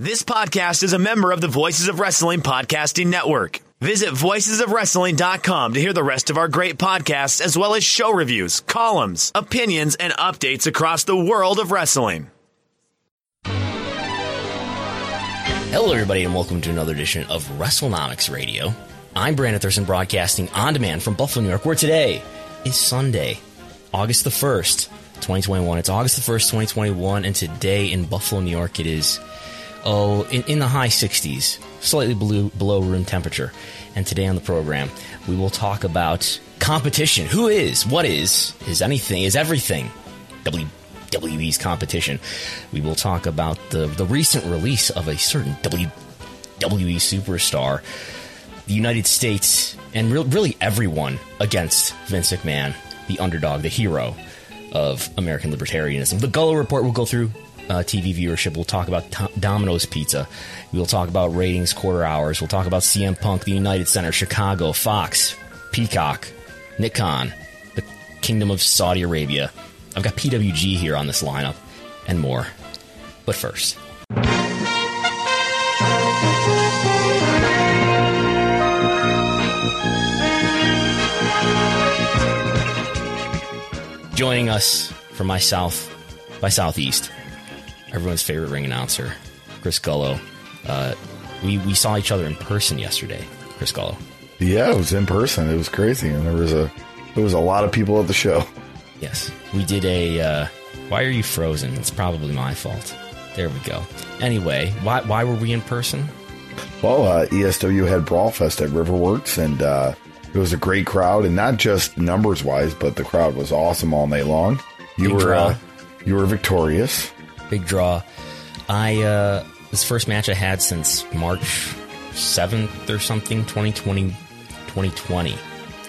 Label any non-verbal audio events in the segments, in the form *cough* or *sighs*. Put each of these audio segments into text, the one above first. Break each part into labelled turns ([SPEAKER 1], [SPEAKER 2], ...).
[SPEAKER 1] This podcast is a member of the Voices of Wrestling Podcasting Network. Visit voicesofwrestling.com to hear the rest of our great podcasts, as well as show reviews, columns, opinions, and updates across the world of wrestling.
[SPEAKER 2] Hello, everybody, and welcome to another edition of WrestleNomics Radio. I'm Brandon Thurston, broadcasting on demand from Buffalo, New York, where today is Sunday, August the 1st, 2021. It's August the 1st, 2021, and today in Buffalo, New York, it is oh, in, in the high 60s, slightly below, below room temperature. And today on the program, we will talk about competition. Who is, what is, is anything, is everything. WWE's competition. We will talk about the, the recent release of a certain WWE superstar, the United States, and re- really everyone against Vince McMahon, the underdog, the hero of American libertarianism. The Gullo Report will go through uh, TV viewership. We'll talk about Domino's Pizza. We'll talk about ratings, quarter hours. We'll talk about CM Punk, the United Center, Chicago, Fox, Peacock, Nick Khan, the Kingdom of Saudi Arabia. I've got PWG here on this lineup and more. But first. Joining us from my south by southeast everyone's favorite ring announcer, Chris Gullo. Uh, we we saw each other in person yesterday, Chris Gullo.
[SPEAKER 3] Yeah, it was in person. It was crazy, and there was a there was a lot of people at the show.
[SPEAKER 2] Yes, we did a. Uh, why are you frozen? It's probably my fault. There we go. Anyway, why why were we in person?
[SPEAKER 3] Well, uh, ESW had Brawlfest at Riverworks, and uh, it was a great crowd, and not just numbers wise, but the crowd was awesome all night long. You Big were uh, you were victorious
[SPEAKER 2] big draw. I uh, this first match I had since March seventh or something, 2020, 2020.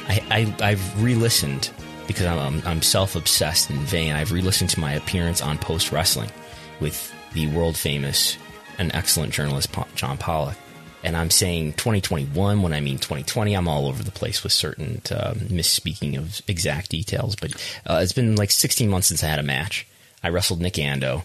[SPEAKER 2] I, I have re-listened because I'm I'm self obsessed in vain. I've re-listened to my appearance on Post Wrestling with the world famous and excellent journalist John Pollock. And I'm saying 2021 when I mean 2020. I'm all over the place with certain uh, misspeaking of exact details, but uh, it's been like 16 months since I had a match. I wrestled Nick Ando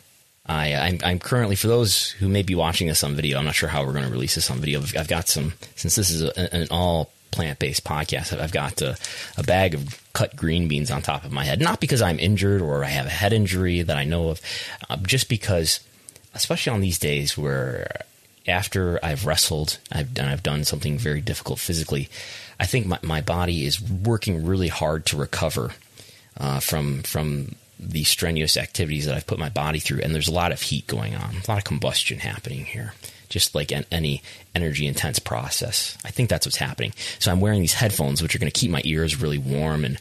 [SPEAKER 2] I, I'm, I'm, currently, for those who may be watching this on video, I'm not sure how we're going to release this on video. I've, I've got some, since this is a, an all plant based podcast, I've got a, a, bag of cut green beans on top of my head. Not because I'm injured or I have a head injury that I know of, uh, just because, especially on these days where after I've wrestled, I've done, I've done something very difficult physically, I think my, my body is working really hard to recover uh, from from the strenuous activities that I've put my body through, and there's a lot of heat going on, a lot of combustion happening here, just like an, any energy intense process. I think that's what's happening. So I'm wearing these headphones, which are going to keep my ears really warm, and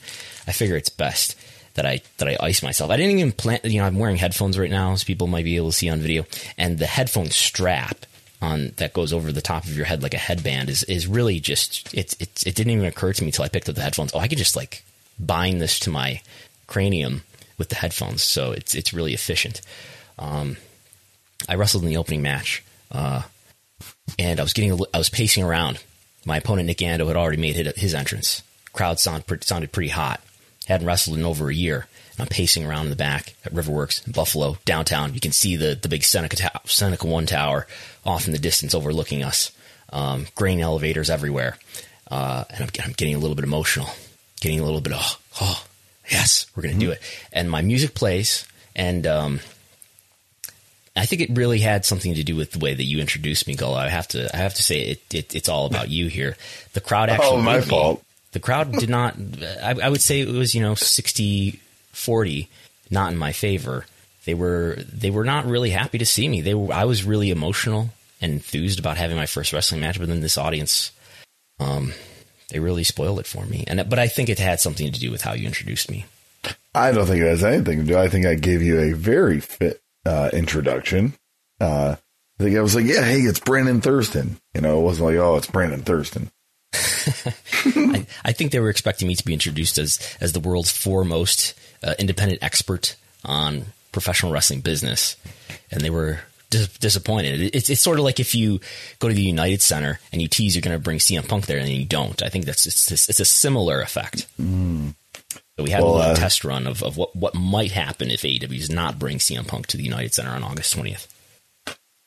[SPEAKER 2] I figure it's best that I that I ice myself. I didn't even plan. You know, I'm wearing headphones right now, as people might be able to see on video, and the headphone strap on that goes over the top of your head like a headband is is really just it's, it's it didn't even occur to me until I picked up the headphones. Oh, I could just like bind this to my cranium with the headphones, so it's it's really efficient. Um, I wrestled in the opening match, uh, and I was getting I was pacing around. My opponent Nick Ando had already made his entrance. Crowd sound, sounded pretty hot. Hadn't wrestled in over a year. I'm pacing around in the back at Riverworks, Buffalo, downtown. You can see the, the big Seneca, ta- Seneca One Tower off in the distance overlooking us. Um, grain elevators everywhere. Uh, and I'm, I'm, getting a little bit emotional, getting a little bit, oh, oh yes, we're going to mm-hmm. do it. And my music plays, and um, I think it really had something to do with the way that you introduced me, Gullo. I have to, I have to say, it, it it's all about you here. The crowd actually,
[SPEAKER 3] oh, my fault.
[SPEAKER 2] Me. The crowd did not. I, I would say it was you know 60, 40, not in my favor. They were they were not really happy to see me. They were, I was really emotional and enthused about having my first wrestling match, but then this audience, um, they really spoiled it for me. And but I think it had something to do with how you introduced me.
[SPEAKER 3] I don't think it has anything to do. I think I gave you a very fit uh, introduction. Uh, I think I was like, "Yeah, hey, it's Brandon Thurston." You know, it wasn't like, "Oh, it's Brandon Thurston." *laughs*
[SPEAKER 2] I, I, think they were expecting me to be introduced as as the world's foremost uh, independent expert on professional wrestling business, and they were dis- disappointed. It's, it's sort of like if you go to the United Center and you tease you're going to bring CM Punk there and then you don't. I think that's it's, it's a similar effect. Mm. So we had well, a little uh, test run of, of what, what might happen if AEW does not bring CM Punk to the United Center on August 20th.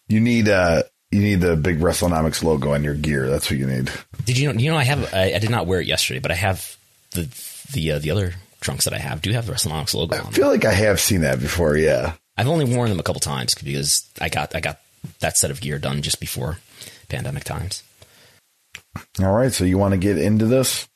[SPEAKER 3] You need uh you need the big WrestleNomics logo on your gear. That's what you need.
[SPEAKER 2] Did you know? You know, I have. I, I did not wear it yesterday, but I have the the uh, the other trunks that I have do you have the WrestleNomics logo
[SPEAKER 3] I feel
[SPEAKER 2] them.
[SPEAKER 3] like I have seen that before. Yeah.
[SPEAKER 2] I've only worn them a couple times because I got I got that set of gear done just before pandemic times.
[SPEAKER 3] All right. So you want to get into this?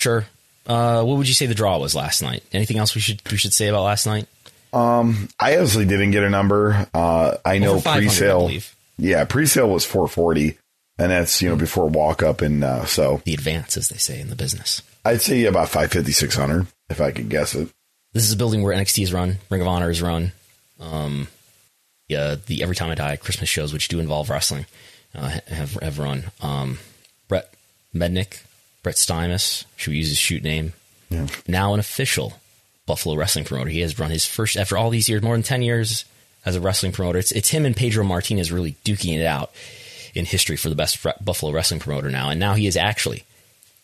[SPEAKER 2] Sure. Uh, what would you say the draw was last night? Anything else we should we should say about last night?
[SPEAKER 3] Um, I honestly didn't get a number. Uh, I know
[SPEAKER 2] Over 500, I
[SPEAKER 3] pre-sale.
[SPEAKER 2] believe.
[SPEAKER 3] yeah, pre-sale was 440, and that's you know before walk up, and uh, so
[SPEAKER 2] The advance, as they say in the business.
[SPEAKER 3] I'd say about 550, 600 if I could guess it.
[SPEAKER 2] This is a building where NXT is run, Ring of Honor is run. Um, yeah, the Every Time I Die Christmas shows, which do involve wrestling, uh, have have run. Um, Brett Mednick, Brett Stymus, should we use his shoot name?
[SPEAKER 3] Yeah.
[SPEAKER 2] Now an official Buffalo wrestling promoter. He has run his first after all these years, more than ten years as a wrestling promoter. It's it's him and Pedro Martinez really duking it out in history for the best Buffalo wrestling promoter now, and now he is actually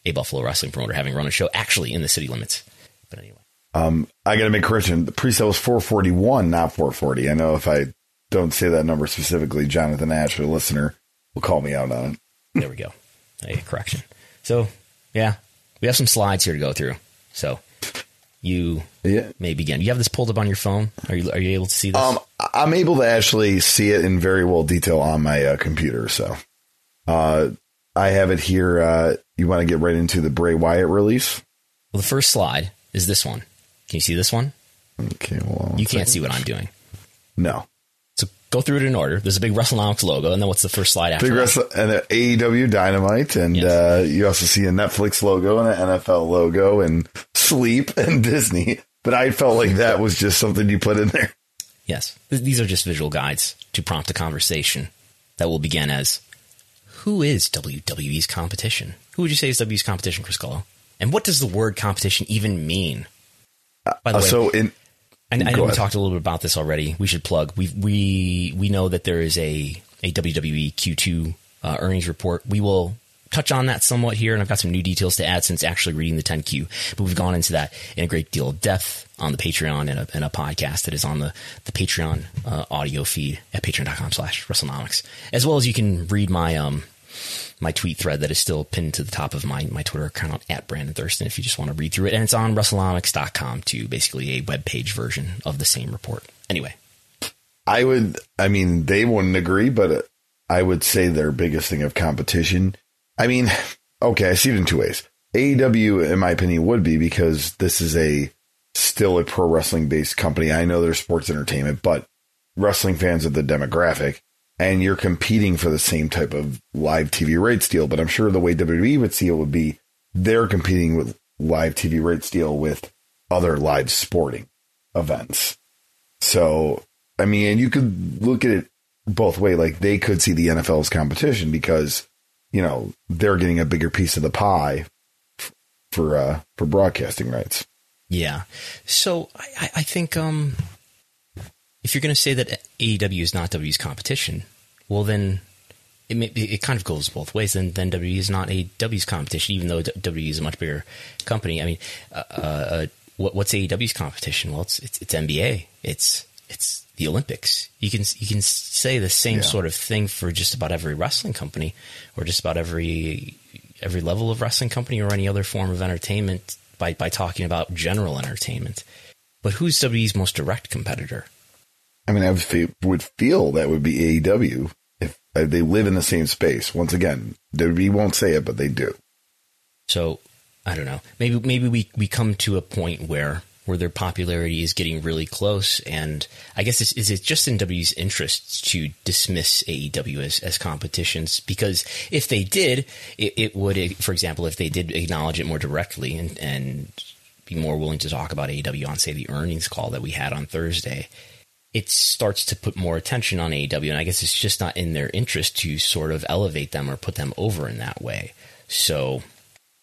[SPEAKER 2] a Buffalo wrestling promoter, having run a show actually in the city limits. But anyway.
[SPEAKER 3] Um, I got to make a correction. The pre-sale was 441, not 440. I know if I don't say that number specifically, Jonathan Ash, a listener, will call me out on it.
[SPEAKER 2] There we go. A correction. So, yeah, we have some slides here to go through. So, you
[SPEAKER 3] Yeah.
[SPEAKER 2] may begin. You have this pulled up on your phone. Are you are you able to see this?
[SPEAKER 3] Um, I'm able to actually see it in very well detail on my uh, computer. So, uh, I have it here. Uh, you want to get right into the Bray Wyatt release?
[SPEAKER 2] well, the first slide is this one. Can you see this one?
[SPEAKER 3] Okay. Well,
[SPEAKER 2] You can't see what I'm doing.
[SPEAKER 3] No.
[SPEAKER 2] So go through it in order. There's a big WrestleNomics logo, and then what's the first slide after?
[SPEAKER 3] Big wrestling and an AEW Dynamite, and
[SPEAKER 2] Yes.
[SPEAKER 3] uh, you also see a Netflix logo and an NFL logo, and Sleep and Disney. But I felt like that was just something you put in there.
[SPEAKER 2] Yes, these are just visual guides to prompt a conversation that will begin as, "Who is WWE's competition? Who would you say is WWE's competition, Chris Gullo? And what does the word competition even mean?" By the
[SPEAKER 3] Uh,
[SPEAKER 2] way,
[SPEAKER 3] so in
[SPEAKER 2] And I know we talked a little bit about this already. We should plug. We we we know that there is a a WWE Q2 uh, earnings report. We will touch on that somewhat here, and I've got some new details to add since actually reading the 10Q. But we've gone into that in a great deal of depth on the Patreon and a, and a podcast that is on the the Patreon uh, audio feed at patreon.com/slash WrestleNomics, as well as you can read my um my tweet thread that is still pinned to the top of my, my Twitter account at Brandon Thurston if you just want to read through it. And it's on WrestleNomics.com too, basically a web page version of the same report. Anyway,
[SPEAKER 3] I would, I mean, they wouldn't agree, but I would say their biggest thing of competition. I mean, okay, I see it in two ways. AEW, in my opinion, would be because this is a still a pro wrestling based company. I know they're sports entertainment, but wrestling fans are the demographic, and you're competing for the same type of live TV rights deal. But I'm sure the way WWE would see it would be they're competing with live TV rights deal with other live sporting events. So, I mean, and you could look at it both way. Like they could see the NFL as competition because, you know, they're getting a bigger piece of the pie for, uh, for broadcasting rights.
[SPEAKER 2] yeah. So I, I- I think um, if you're going to say that AEW is not WWE's competition, well then it may, it kind of goes both ways. Then then WWE is not AEW's competition, even though WWE is a much bigger company. I mean, uh, uh, what, what's AEW's competition? Well, it's, it's it's NBA. It's it's the Olympics. You can you can say the same
[SPEAKER 3] Yeah.
[SPEAKER 2] sort of thing for just about every wrestling company, or just about every every level of wrestling company, or any other form of entertainment by by talking about general entertainment. But who's WWE's most direct competitor?
[SPEAKER 3] I mean, I would feel that would be AEW if they live in the same space. Once again, WWE won't say it, but they do.
[SPEAKER 2] So I don't know. Maybe maybe we, we come to a point where where their popularity is getting really close, and I guess is, is it just in W's interests to dismiss AEW as, as competitions? Because if they did, it, it would, for example, if they did acknowledge it more directly and and be more willing to talk about AEW on say the earnings call that we had on Thursday. It starts to put more attention on AEW, and I guess it's just not in their interest to sort of elevate them or put them over in that way. So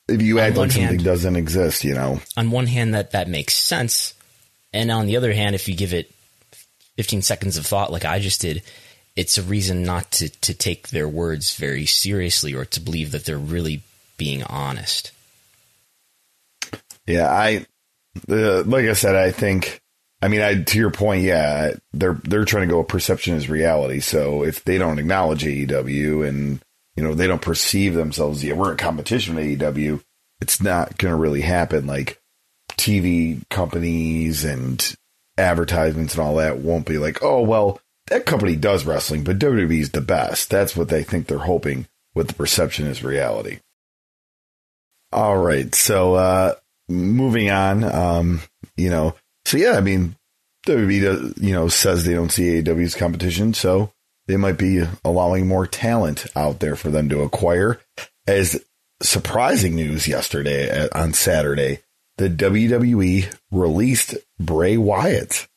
[SPEAKER 3] If you
[SPEAKER 2] On
[SPEAKER 3] act
[SPEAKER 2] one
[SPEAKER 3] like something
[SPEAKER 2] hand-
[SPEAKER 3] doesn't exist, you know,
[SPEAKER 2] on one hand that that makes sense and on the other hand if you give it 15 seconds of thought like i just did it's a reason not to to take their words very seriously or to believe that they're really being honest
[SPEAKER 3] Yeah, I uh, like I said, I think I mean, I, to your point, yeah, they're they're trying to go perception is reality. So if they don't acknowledge AEW and you know they don't perceive themselves, yeah, we're in competition with AEW, it's not going to really happen. Like TV companies and advertisements and all that won't be like, oh well, that company does wrestling, but WWE's the best. That's what they think they're hoping with the perception is reality. All right, so uh moving on, um, you know, so yeah, I mean, WWE, you know, says they don't see AEW's competition, so they might be allowing more talent out there for them to acquire. As surprising news yesterday uh, on Saturday, the WWE released Bray Wyatt.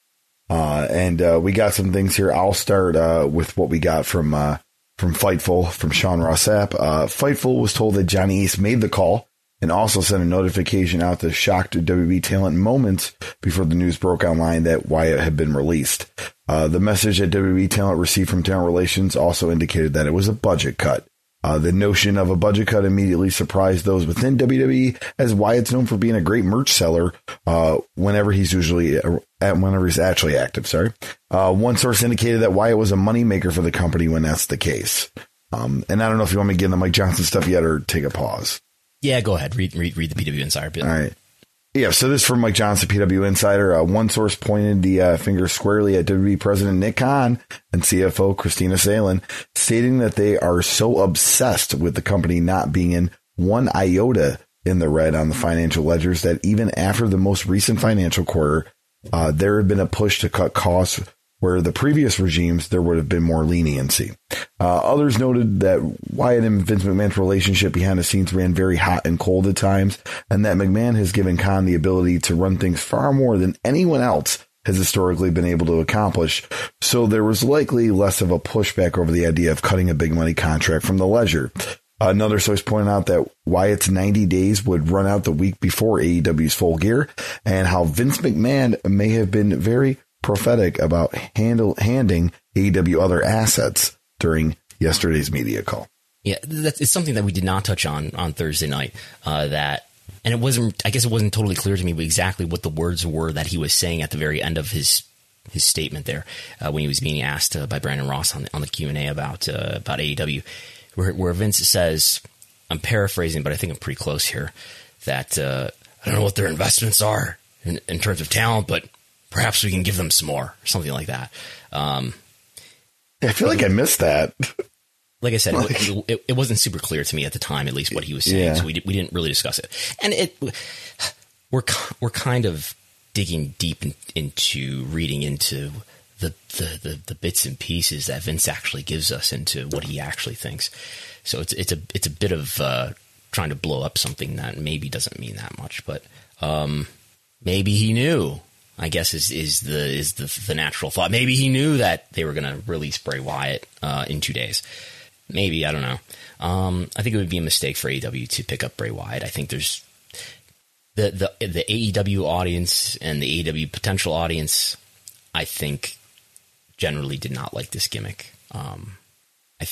[SPEAKER 3] Uh, and uh, we got some things here. I'll start uh, with what we got from uh, from Fightful from Sean Ross Sapp. Uh, Fightful was told that Johnny Ace made the call and also sent a notification out to shocked WWE talent moments before the news broke online that Wyatt had been released. Uh, the message that WWE talent received from talent relations also indicated that it was a budget cut. Uh, the notion of a budget cut immediately surprised those within WWE, as Wyatt's known for being a great merch seller. Uh, whenever he's usually uh, at whenever he's actually active. Sorry, uh, one source indicated that Wyatt was a moneymaker for the company when that's the case. Um, and I don't know if you want me to get into Mike Johnson stuff yet or take a pause.
[SPEAKER 2] Yeah, go ahead. Read read, read the PW Insider bit.
[SPEAKER 3] All right. Yeah, so this from Mike Johnson, PW Insider. Uh, one source pointed the uh, finger squarely at WWE President Nick Khan and CFO Kristina Salen, stating that they are so obsessed with the company not being in one iota in the red on the financial ledgers that even after the most recent financial quarter, uh, there had been a push to cut costs where the previous regimes there would have been more leniency. Uh, others noted that Wyatt and Vince McMahon's relationship behind the scenes ran very hot and cold at times, and that McMahon has given Khan the ability to run things far more than anyone else has historically been able to accomplish. So there was likely less of a pushback over the idea of cutting a big money contract from the ledger. Another source pointed out that Wyatt's 90 days would run out the week before AEW's full gear and how Vince McMahon may have been very prophetic about handle, handing AEW other assets during yesterday's media call.
[SPEAKER 2] Yeah, that's it's something that we did not touch on on Thursday night. Uh, that and it wasn't. I guess it wasn't totally clear to me exactly what the words were that he was saying at the very end of his his statement there uh, when he was being asked uh, by Brandon Ross on the, on the Q and A about uh, about AEW, where, where Vince says, "I'm paraphrasing, but I think I'm pretty close here. That uh, I don't know what their investments are in, in terms of talent, but perhaps we can give them some more, or something like that. Um,
[SPEAKER 3] I feel like I missed that.
[SPEAKER 2] Like I said, it, it, it, wasn't super clear to me at the time, at least what he was saying. Yeah. So we, we didn't really discuss it. And it we're we're kind of digging deep in, into reading into the, the, the the bits and pieces that Vince actually gives us into what he actually thinks. So it's it's a it's a bit of uh, trying to blow up something that maybe doesn't mean that much, but um, maybe he knew. I guess is is the is the, the natural thought. Maybe he knew that they were going to release Bray Wyatt uh, in two days. Maybe I don't know. Um, I think it would be a mistake for AEW to pick up Bray Wyatt. I think there's the the the AEW audience and the AEW potential audience. I think generally did not like this gimmick. Um, I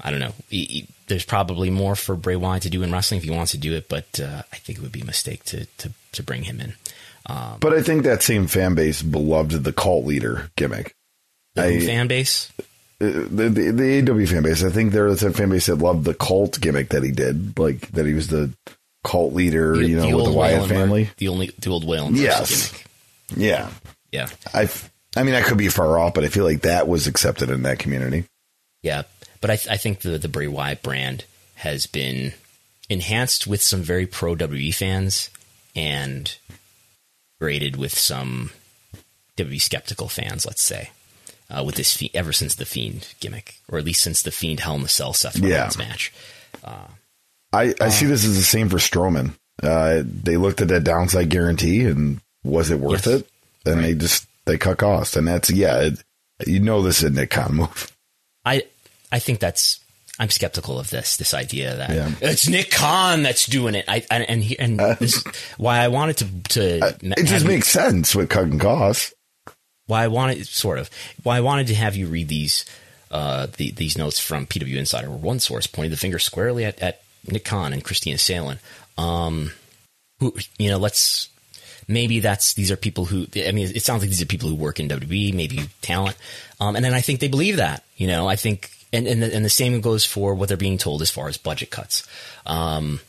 [SPEAKER 2] I don't know. He, he, there's probably more for Bray Wyatt to do in wrestling if he wants to do it, but uh, I think it would be a mistake to to to bring him in.
[SPEAKER 3] Um, but I think that same fan base beloved the cult leader gimmick.
[SPEAKER 2] The I, fan base?
[SPEAKER 3] Uh, the, the, the AW fan base. I think they're the fan base that loved the cult gimmick that he did, like that he was the cult leader, the, you know, the with the Wyatt Whalen family.
[SPEAKER 2] the only the old Whalen
[SPEAKER 3] yes. gimmick. Yeah,
[SPEAKER 2] yeah.
[SPEAKER 3] I I mean, I could be far off, but I feel like that was accepted in that community.
[SPEAKER 2] Yeah, but I, I think the the Bray Wyatt brand has been enhanced with some very pro WWE fans and graded with some WWE skeptical fans, let's say, uh, with this ever since the Fiend gimmick, or at least since the Fiend Hell in the Cell Seth Rollins yeah. match. Uh,
[SPEAKER 3] I, I see this as the same for Strowman. Uh, they looked at that downside guarantee and was it worth yes. it? And right. they just they cut costs, and that's yeah, it, you know this is a Nick Khan move.
[SPEAKER 2] I I think that's I'm skeptical of this this idea that yeah. it's Nick Khan that's doing it. I, and and, he, and uh, this why I wanted to to
[SPEAKER 3] uh, it just makes you, sense with cutting costs.
[SPEAKER 2] Why I wanted sort of why I wanted to have you read these uh, the, these notes from PW Insider, where one source pointed the finger squarely at, at Nick Khan and Kristina Salen. Um, who you know, let's maybe that's these are people who I mean, it sounds like these are people who work in WWE, maybe talent, um, and then I think they believe that. You know, I think, and and the, and the same goes for what they're being told as far as budget cuts. Um,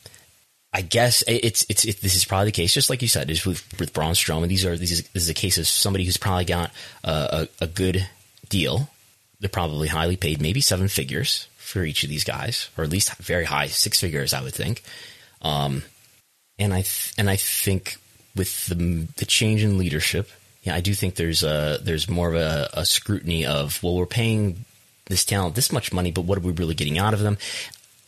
[SPEAKER 2] I guess it's it's it, this is probably the case, just like you said, is with with Braun Strowman. These are these this is a case of somebody who's probably got a, a, a good deal. They're probably highly paid, maybe seven figures for each of these guys, or at least very high six figures, I would think. Um, and I th- and I think with the the change in leadership, yeah, I do think there's a there's more of a, a scrutiny of well, we're paying this talent this much money, but what are we really getting out of them?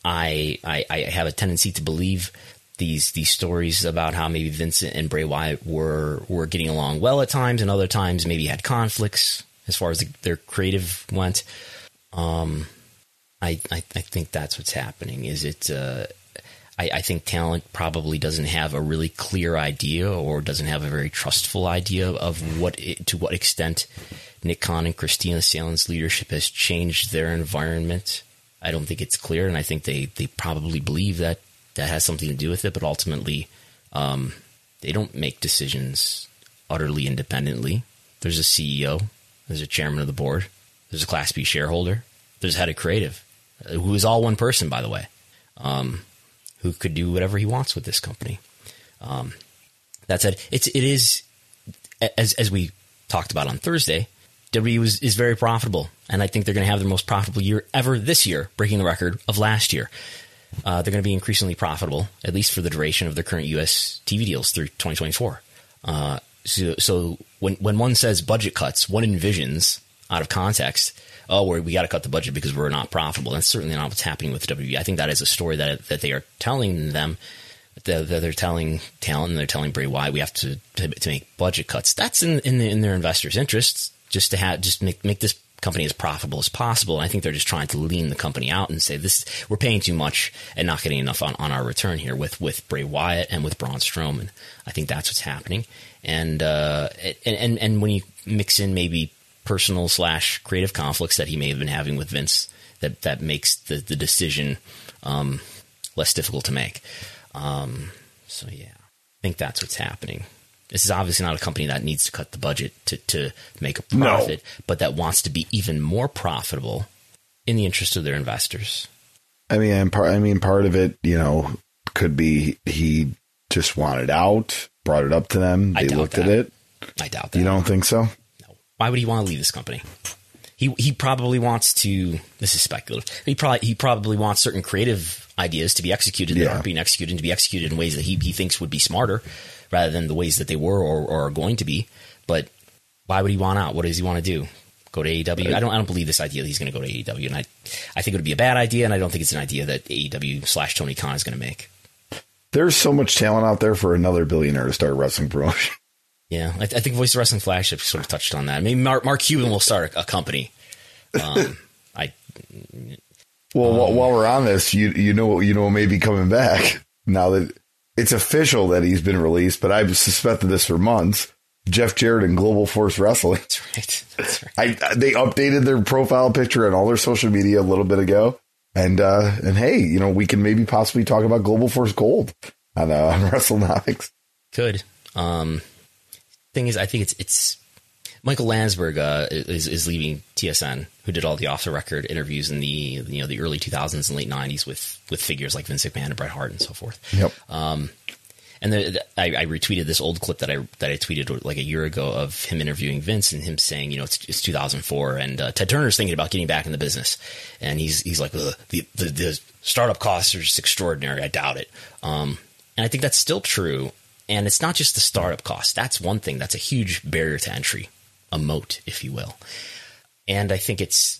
[SPEAKER 2] I, I, I have a tendency to believe these these stories about how maybe Vincent and Bray Wyatt were were getting along well at times, and other times maybe had conflicts as far as the, their creative went. Um, I, I, I think that's what's happening. Is it? Uh, I, I think talent probably doesn't have a really clear idea, or doesn't have a very trustful idea of what it, to what extent Nick Khan and Kristina Salen's leadership has changed their environment. I don't think it's clear, and I think they, they probably believe that that has something to do with it, but ultimately, um, they don't make decisions utterly independently. There's a CEO, there's a chairman of the board, there's a Class B shareholder, there's a head of creative, uh, who is all one person, by the way, um, who could do whatever he wants with this company. Um, that said, it's it is as as we talked about on Thursday. WWE is, is very profitable, and I think they're going to have their most profitable year ever this year, breaking the record of last year. Uh, they're going to be increasingly profitable, at least for the duration of their current U.S. TV deals through 2024. Uh, so, so when when one says budget cuts, one envisions out of context, oh, we we got to cut the budget because we're not profitable. That's certainly not what's happening with WWE. I think that is a story that that they are telling them. That they're telling talent and they're telling Bray why we have to, to, to make budget cuts. That's in in, the, in their investors' interests just to have just make make this company as profitable as possible. And I think they're just trying to lean the company out and say this we're paying too much and not getting enough on, on our return here with with Bray Wyatt and with Braun Strowman. I think that's what's happening. And uh, and, and and when you mix in maybe personal slash creative conflicts that he may have been having with Vince, that that makes the the decision um, less difficult to make. Um, so yeah, I think that's what's happening. This is obviously not a company that needs to cut the budget to, to make a profit, no. but that wants to be even more profitable in the interest of their investors.
[SPEAKER 3] I mean, part, I mean, part of it, you know, could be he just wanted out, brought it up to them, they looked
[SPEAKER 2] that.
[SPEAKER 3] at it.
[SPEAKER 2] I doubt that.
[SPEAKER 3] You don't think so?
[SPEAKER 2] No. Why would he want to leave this company? He he probably wants to. This is speculative. He probably he probably wants certain creative ideas to be executed yeah. that aren't being executed and to be executed in ways that he, he thinks would be smarter rather than the ways that they were or, or are going to be. But why would he want out? What does he want to do? Go to AEW? I don't. I don't believe this idea that he's going to go to AEW, and I, I think it would be a bad idea, and I don't think it's an idea that AEW slash Tony Khan is going to make.
[SPEAKER 3] There's so much talent out there for another billionaire to start wrestling promotion. *laughs*
[SPEAKER 2] Yeah, I, I think Voice of Wrestling Flagship sort of touched on that. Maybe Mark, Mark Cuban will start a, a company. Um, *laughs* I.
[SPEAKER 3] Well, um, while we're on this, you you know you know maybe coming back now that it's official that he's been released, but I've suspected this for months. Jeff Jarrett and Global Force Wrestling.
[SPEAKER 2] That's right. That's right.
[SPEAKER 3] I, they updated their profile picture and all their social media a little bit ago. And, uh, and hey, you know, we can maybe possibly talk about Global Force Gold on, uh, *laughs* on WrestleNomics.
[SPEAKER 2] Could. Um, thing is, I think it's, it's, Michael Landsberg uh, is is leaving TSN, who did all the off the record interviews in the you know the early 2000s and late 90s with with figures like Vince McMahon and Bret Hart and so forth.
[SPEAKER 3] Yep.
[SPEAKER 2] Um, and the, the, I, I, retweeted this old clip that I that I tweeted like a year ago of him interviewing Vince and him saying, you know, it's, it's 2004 and uh, Ted Turner's thinking about getting back in the business, and he's he's like, the, the the startup costs are just extraordinary. I doubt it. Um, and I think that's still true. And it's not just the startup cost. That's one thing. That's a huge barrier to entry a moat, if you will. And I think it's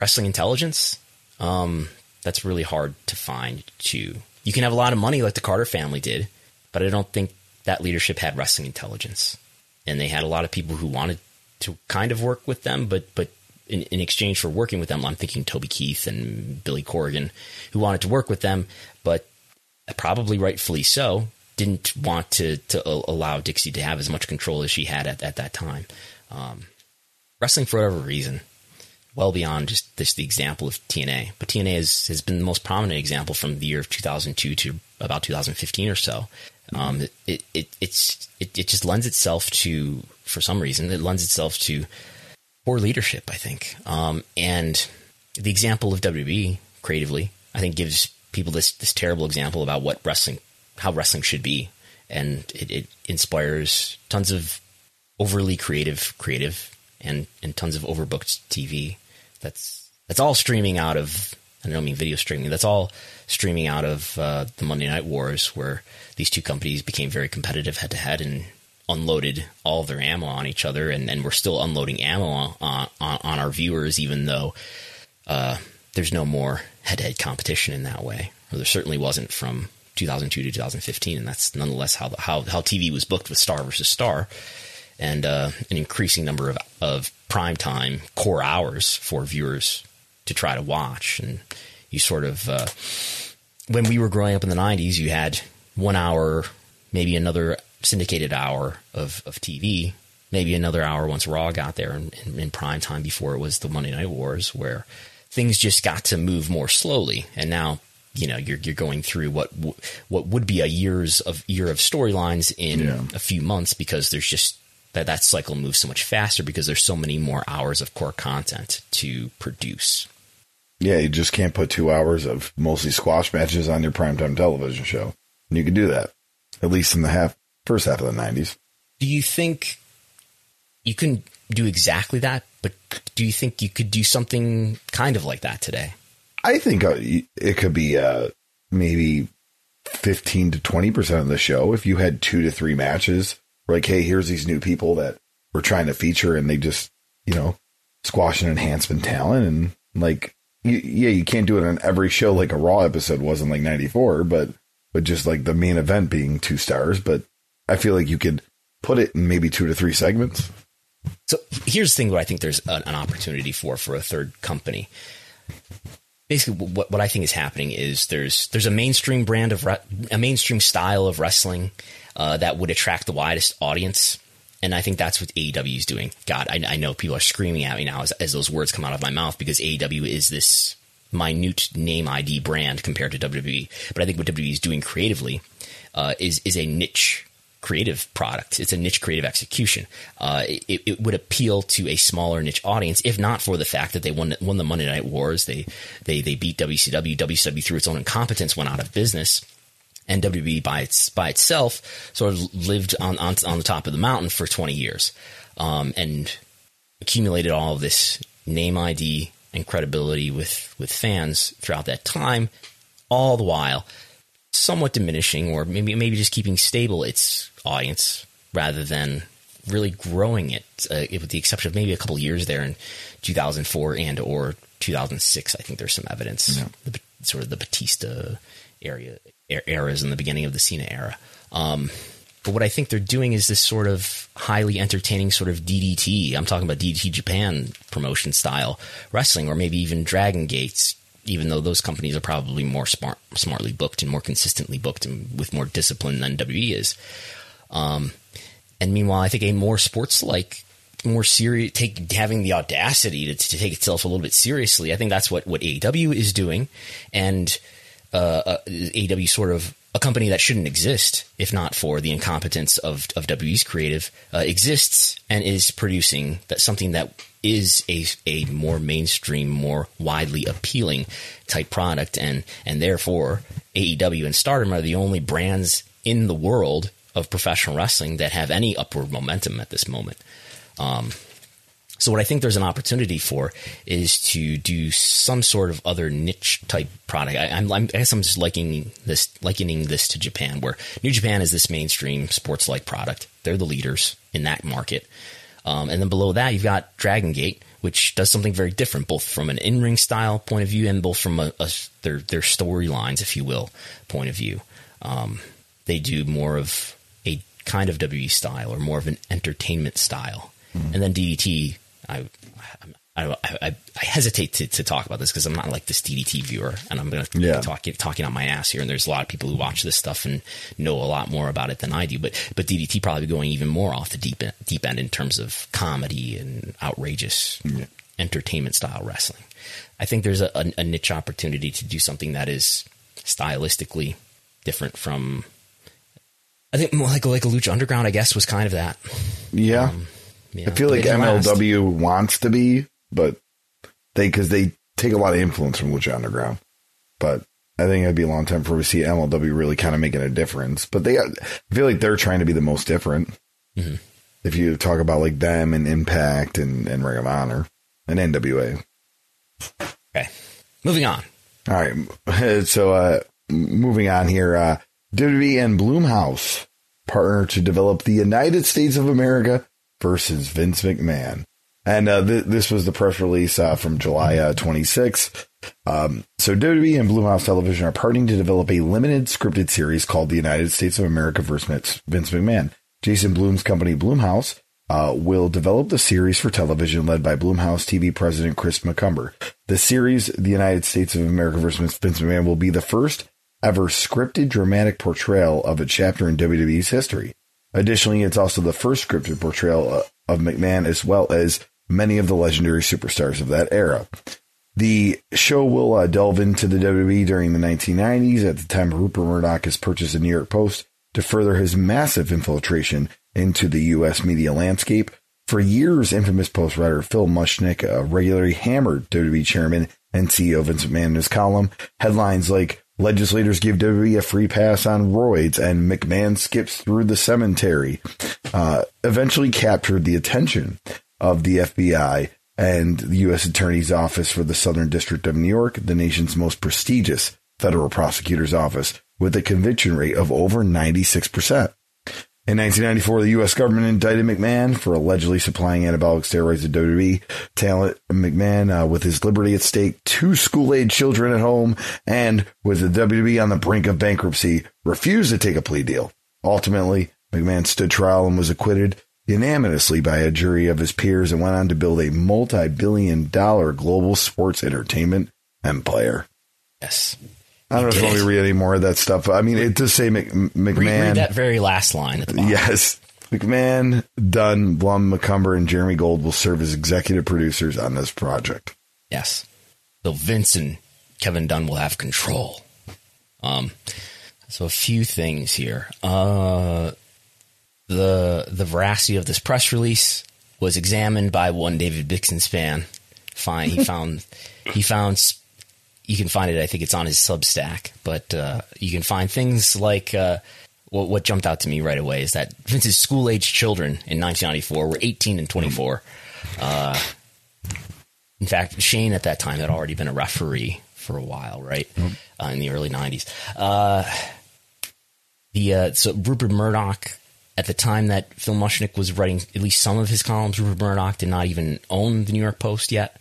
[SPEAKER 2] wrestling intelligence. Um, that's really hard to find too. You can have a lot of money like the Carter family did, but I don't think that leadership had wrestling intelligence. And they had a lot of people who wanted to kind of work with them, but but in, in, exchange for working with them, I'm thinking Toby Keith and Billy Corgan, who wanted to work with them, but probably rightfully so, didn't want to to allow Dixie to have as much control as she had at, at that time. Um, wrestling, for whatever reason, well beyond just this the example of TNA. But TNA has, has been the most prominent example from the year of 2002 to about 2015 or so. Um, it, it, it's, it, it just lends itself to, for some reason, it lends itself to poor leadership, I think. Um, and the example of WWE creatively, I think gives people this, this terrible example about what wrestling, how wrestling should be. And it, it inspires tons of overly creative, creative and, and tons of overbooked TV. That's, that's all streaming out of, I don't mean video streaming. That's all streaming out of uh, the Monday Night Wars, where these two companies became very competitive head to head and unloaded all their ammo on each other, and, and we're still unloading ammo on, on, on our viewers, even though uh, there's no more head to head competition in that way. Or there certainly wasn't from 2002 to 2015, and that's nonetheless how how how TV was booked with star versus star, and uh, an increasing number of of prime time core hours for viewers to try to watch, and you sort of uh, when we were growing up in the 90s, you had one hour, maybe another syndicated hour of, of TV, maybe another hour once Raw got there in, in, in, prime time before it was the Monday Night Wars, where things just got to move more slowly. And now, you know, you're you're going through what what would be a years of year of storylines in yeah. a few months because there's just that that cycle moves so much faster because there's so many more hours of core content to produce.
[SPEAKER 3] Yeah, you just can't put two hours of mostly squash matches on your primetime television show. And you can do that, at least in the half first half of the '90s.
[SPEAKER 2] Do you think you can do exactly that? But do you think you could do something kind of like that today?
[SPEAKER 3] I think uh, it could be uh, maybe fifteen to twenty percent of the show if you had two to three matches. Like, hey, here's these new people that we're trying to feature, and they just, you know, squash an enhancement talent, and like you, yeah, you can't do it on every show like a Raw episode was in like '94, but but just like the main event being two stars. But I feel like you could put it in maybe two to three segments.
[SPEAKER 2] So here's the thing: what I think there's an, an opportunity for for a third company. Basically, what what I think is happening is there's there's a mainstream brand of re- a mainstream style of wrestling uh, that would attract the widest audience and I think that's what AEW is doing. God, I, I know people are screaming at me now as, as, those words come out of my mouth because AEW is this minute name ID brand compared to WWE. But I think what WWE is doing creatively uh, is is a niche creative product. It's a niche creative execution. Uh, it, it, would appeal to a smaller niche audience, if not for the fact that they won won the Monday Night Wars. They they they beat WCW. WCW through its own incompetence went out of business and WWE by its by itself sort of lived on on, on the top of the mountain for 20 years, um, and accumulated all of this name ID and credibility with with fans throughout that time, all the while somewhat diminishing or maybe maybe just keeping stable its audience rather than really growing it, uh, with the exception of maybe a couple years there in 2004 and or 2006. I think there's some evidence, yeah. the, sort of the Batista area eras in the beginning of the Cena era. Um, but what I think they're doing is this sort of highly entertaining sort of DDT. I'm talking about DDT Japan promotion style wrestling, or maybe even Dragon Gates. Even though those companies are probably more smart, smartly booked and more consistently booked and with more discipline than WWE is. Um, and meanwhile, I think a more sports-like, more serious, take having the audacity to, to take itself a little bit seriously. I think that's what what AEW is doing, and uh, sort of a company that shouldn't exist if not for the incompetence of, of WWE's creative uh, exists and is producing that something that is a, a more mainstream, more widely appealing type product, and and therefore AEW and Stardom are the only brands in the world of professional wrestling that have any upward momentum at this moment. Um, so what I think there's an opportunity for is to do some sort of other niche type product. I, am i guess I'm just liking this, likening this to Japan, where New Japan is this mainstream sports like product. They're the leaders in that market. Um, and then below that, you've got Dragon Gate, which does something very different, both from an in-ring style point of view and both from a, a, their their storylines, if you will, point of view. Um, they do more of a kind of WE style or more of an entertainment style. Mm-hmm. And then DDT I, I, I, I hesitate to, to talk about this because I'm not like this DDT viewer, and I'm going to yeah. be talking talking on my ass here. And there's a lot of people who watch this stuff and know a lot more about it than I do. But but DDT probably going even more off the deep end, deep end in terms of comedy and outrageous yeah. entertainment style wrestling. I think there's a, a, a niche opportunity to do something that is stylistically different from. I think more like like a Lucha Underground, I guess, was kind of that.
[SPEAKER 3] Yeah,
[SPEAKER 2] Um, know,
[SPEAKER 3] I feel like
[SPEAKER 2] didn't last.
[SPEAKER 3] MLW wants to be, but they because they take a lot of influence from Lucha Underground. But I think it'd be a long time before we see MLW really kind of making a difference. But they, I feel like they're trying to be the most different.
[SPEAKER 2] Mm-hmm.
[SPEAKER 3] If you talk about like them and Impact and and Ring of Honor and NWA.
[SPEAKER 2] Okay, moving on.
[SPEAKER 3] All right, *laughs* so uh, moving on here, uh, WWE and Blumhouse partner to develop the United States of America versus Vince McMahon. And uh, th- this was the press release uh, from July uh, 26th. Um, so WWE and Blumhouse Television are partnering to develop a limited scripted series called The United States of America versus Vince McMahon. Jason Blum's company Blumhouse uh, will develop the series for television led by Blumhouse TV president Chris McCumber. The series, The United States of America versus Vince McMahon, will be the first ever scripted dramatic portrayal of a chapter in WWE's history. Additionally, it's also the first scripted portrayal uh, of McMahon as well as many of the legendary superstars of that era. The show will uh, delve into the WWE during the 1990s at the time Rupert Murdoch has purchased the New York Post to further his massive infiltration into the U.S. media landscape. For years, infamous Post writer Phil Mushnick uh, regularly hammered WWE chairman and CEO Vince McMahon in his column. Headlines like Legislators give WWE a free pass on roids and McMahon skips through the cemetery. Uh, eventually captured the attention of the FBI and the U.S. Attorney's Office for the Southern District of New York, the nation's most prestigious federal prosecutor's office, with a conviction rate of over 96%. In 1994, the U.S. government indicted McMahon for allegedly supplying anabolic steroids to WWE talent. McMahon, uh, with his liberty at stake, two school-age children at home, and with the WWE on the brink of bankruptcy, refused to take a plea deal. Ultimately, McMahon stood trial and was acquitted unanimously by a jury of his peers and went on to build a multi-billion dollar global sports entertainment empire.
[SPEAKER 2] Yes.
[SPEAKER 3] I don't know if we read any more of that stuff. I mean, it does say Mc, McMahon.
[SPEAKER 2] Read, read that very last line at the.
[SPEAKER 3] Yes. McMahon, Dunn, Blum, McCumber, and Jeremy Gold will serve as executive producers on this project.
[SPEAKER 2] Yes. So Vince and Kevin Dunn will have control. Um, so a few things here. Uh, the the veracity of this press release was examined by one David Bixenspan. Fine, he *laughs* found he found you can find it. I think it's on his Substack, but uh, you can find things like uh, what, what jumped out to me right away is that *laughs* Vince's school age children in 1994 were 18 and 24. Uh, in fact, Shane at that time had already been a referee for a while, right? Uh, in the early 90s. Uh, the uh, so Rupert Murdoch at the time that Phil Mushnick was writing at least some of his columns, Rupert Murdoch did not even own the New York Post yet.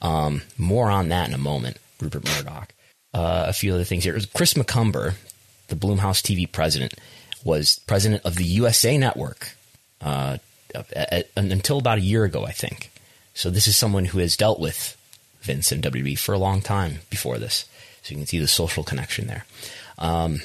[SPEAKER 2] Um, more on that in a moment. Rupert Murdoch. Uh, a few other things here. Chris McCumber, the Blumhouse TV president, was president of the USA Network uh, at, at, until about a year ago, I think. So this is someone who has dealt with Vince and WB for a long time before this. So you can see the social connection there. Um,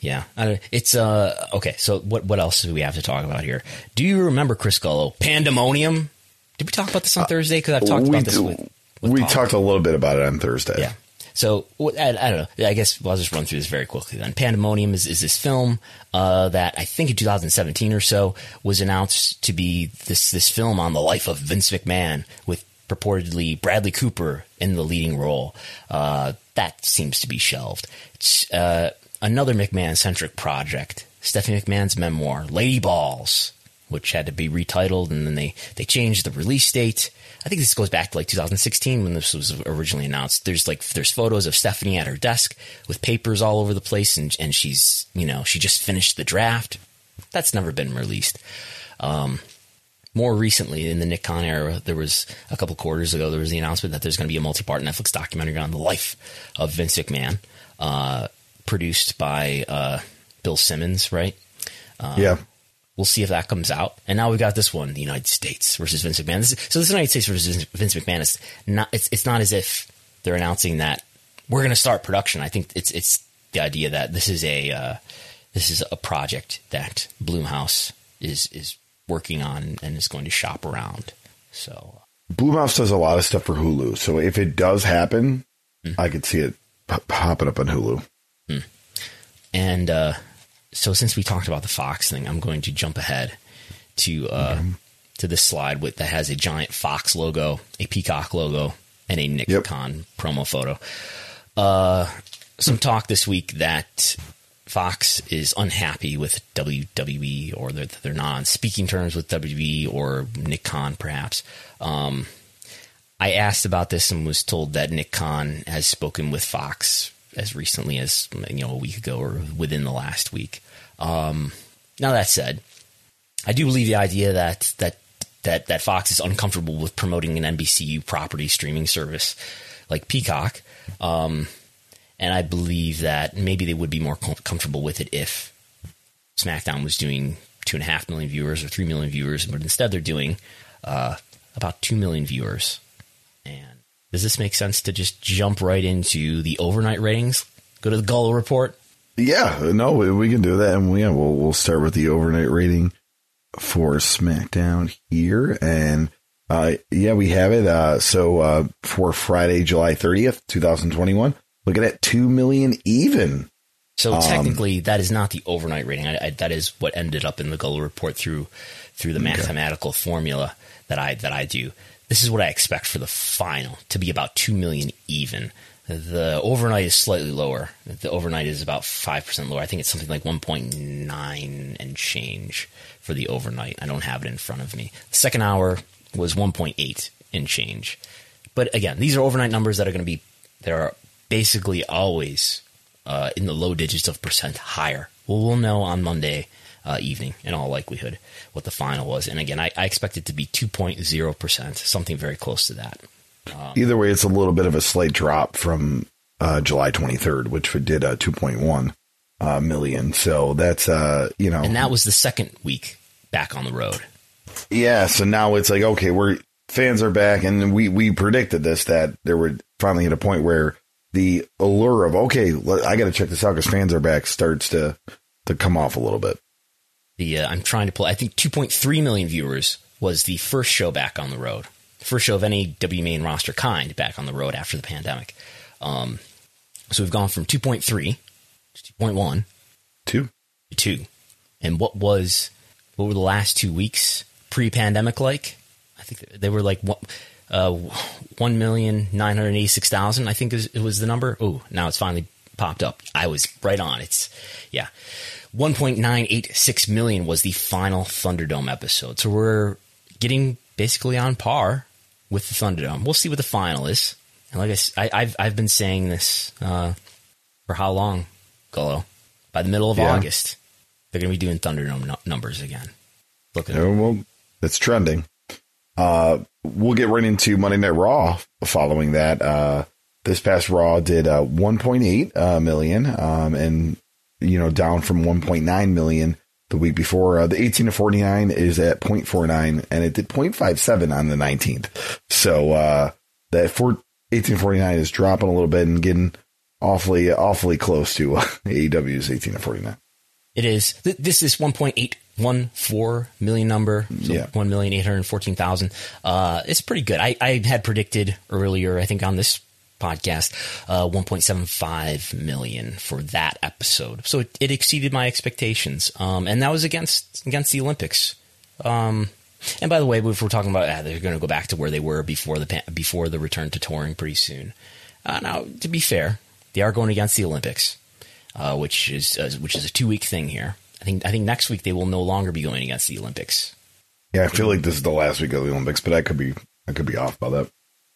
[SPEAKER 2] yeah, it's uh okay. So what what else do we have to talk about here? Do you remember Chris Gullo? Pandemonium. Did we talk about this on Thursday? Because I've talked about this with.
[SPEAKER 3] We
[SPEAKER 2] Paul.
[SPEAKER 3] talked a little bit about it on Thursday.
[SPEAKER 2] Yeah. So I, I, don't know. I guess I'll just run through this very quickly. Then Pandemonium is, is this film uh, that I think in 2017 or so was announced to be this this film on the life of Vince McMahon with purportedly Bradley Cooper in the leading role. Uh, that seems to be shelved. It's uh, another McMahon centric project. Stephanie McMahon's memoir, Lady Balls, which had to be retitled, and then they they changed the release date. I think this goes back to like 2016 when this was originally announced. There's like there's photos of Stephanie at her desk with papers all over the place, and and she's you know she just finished the draft. That's never been released. Um, more recently, in the Nick Khan era, there was a couple quarters ago there was the announcement that there's going to be a multi-part Netflix documentary on the life of Vince McMahon, uh, produced by uh, Bill Simmons, right? Um,
[SPEAKER 3] yeah.
[SPEAKER 2] We'll see if that comes out. And now we got this one, the United States versus Vince McMahon. This is, so this United States versus Vince McMahon is not. It's it's not as if they're announcing that we're going to start production. I think it's it's the idea that this is a uh, this is a project that Blumhouse is is working on and is going to shop around. So
[SPEAKER 3] Blumhouse does a lot of stuff for Hulu, so if it does happen, mm. I could see it popping up on Hulu.
[SPEAKER 2] Mm. And uh, so, since we talked about the Fox thing, I'm going to jump ahead to uh, to this slide with that has a giant Fox logo, a peacock logo, and a Nick yep. Promo photo. Uh, some talk this week that Fox is unhappy with WWE or that they're not on speaking terms with WWE or Nick Khan, perhaps. Um, I asked about this and was told that Nick Khan has spoken with Fox as recently as you know a week ago or within the last week. Um, now that said, I do believe the idea that that that that Fox is uncomfortable with promoting an NBCU property streaming service like Peacock. Um, and I believe that maybe they would be more com- comfortable with it if SmackDown was doing two and a half million viewers or three million viewers, but instead they're doing uh, about two million viewers. And does this make sense to just jump right into the overnight ratings? Go to the Gullo report.
[SPEAKER 3] Yeah, no, we can do that, and we, yeah, we'll we'll start with the overnight rating for SmackDown here, and uh, yeah, we have it. Uh, so uh, for Friday, July thirtieth, two thousand twenty-one, Looking at two million even.
[SPEAKER 2] So um, technically, that is not the overnight rating. I, I, that is what ended up in the Gullo report through through the okay. mathematical formula that I that I do. This is what I expect for the final to be about two million even. The overnight is slightly lower. The overnight is about five percent lower. I think it's something like one point nine and change for the overnight. I don't have it in front of me. The second hour was one point eight and change. But again, these are overnight numbers that are going to be there are basically always uh, in the low digits of percent higher. Well, we'll know on Monday uh, evening, in all likelihood, what the final was. And again, I, I expect it to be 2.0%, something very close to that.
[SPEAKER 3] Um, Either way, it's a little bit of a slight drop from uh, July 23rd, which did uh, 2.1 uh, million. So that's, uh, you know.
[SPEAKER 2] And that was the second week back on the road.
[SPEAKER 3] Yeah. So now it's like, okay, we're fans are back. And we, we predicted this that there would finally hit a point where the allure of okay, I got to check this out because fans are back starts to to come off a little bit.
[SPEAKER 2] The uh, I'm trying to pull. I think 2.3 million viewers was the first show back on the road, first show of any W main roster kind back on the road after the pandemic. Um, so we've gone from 2.3 to 2.1,
[SPEAKER 3] two,
[SPEAKER 2] two, and what was what were the last two weeks pre-pandemic like? I think they were like what uh, one million nine hundred eighty six thousand. I think it was the number. Oh, now it's finally popped up. I was right on. It's yeah, one point nine eight six million was the final Thunderdome episode. So we're getting basically on par with the Thunderdome. We'll see what the final is. And like I, I have I've been saying this uh, for how long, Gullo? By the middle of yeah. August, they're going to be doing Thunderdome no- numbers again.
[SPEAKER 3] Look at yeah, well, it's trending. Uh, we'll get right into Monday Night Raw following that. Uh, this past Raw did uh, 1.8 uh, million, um, and you know down from 1.9 million the week before. Uh, the 18 to 49 is at 0.49, and it did 0.57 on the 19th. So uh, that for 1849 is dropping a little bit and getting awfully awfully close to AEW's 18 to 49.
[SPEAKER 2] It is. This is 1.8 one four million number, so yeah. one million eight hundred fourteen thousand. Uh, it's pretty good. I, I had predicted earlier, I think on this podcast, uh, one point seven five million for that episode. So it, it exceeded my expectations, um, and that was against against the Olympics. Um, and by the way, if we're talking about ah, they're going to go back to where they were before the before the return to touring pretty soon. Uh, now, to be fair, they are going against the Olympics, uh, which is uh, which is a two week thing here. I think I think next week they will no longer be going against the Olympics.
[SPEAKER 3] Yeah, I feel like this is the last week of the Olympics, but I could be I could be off by that.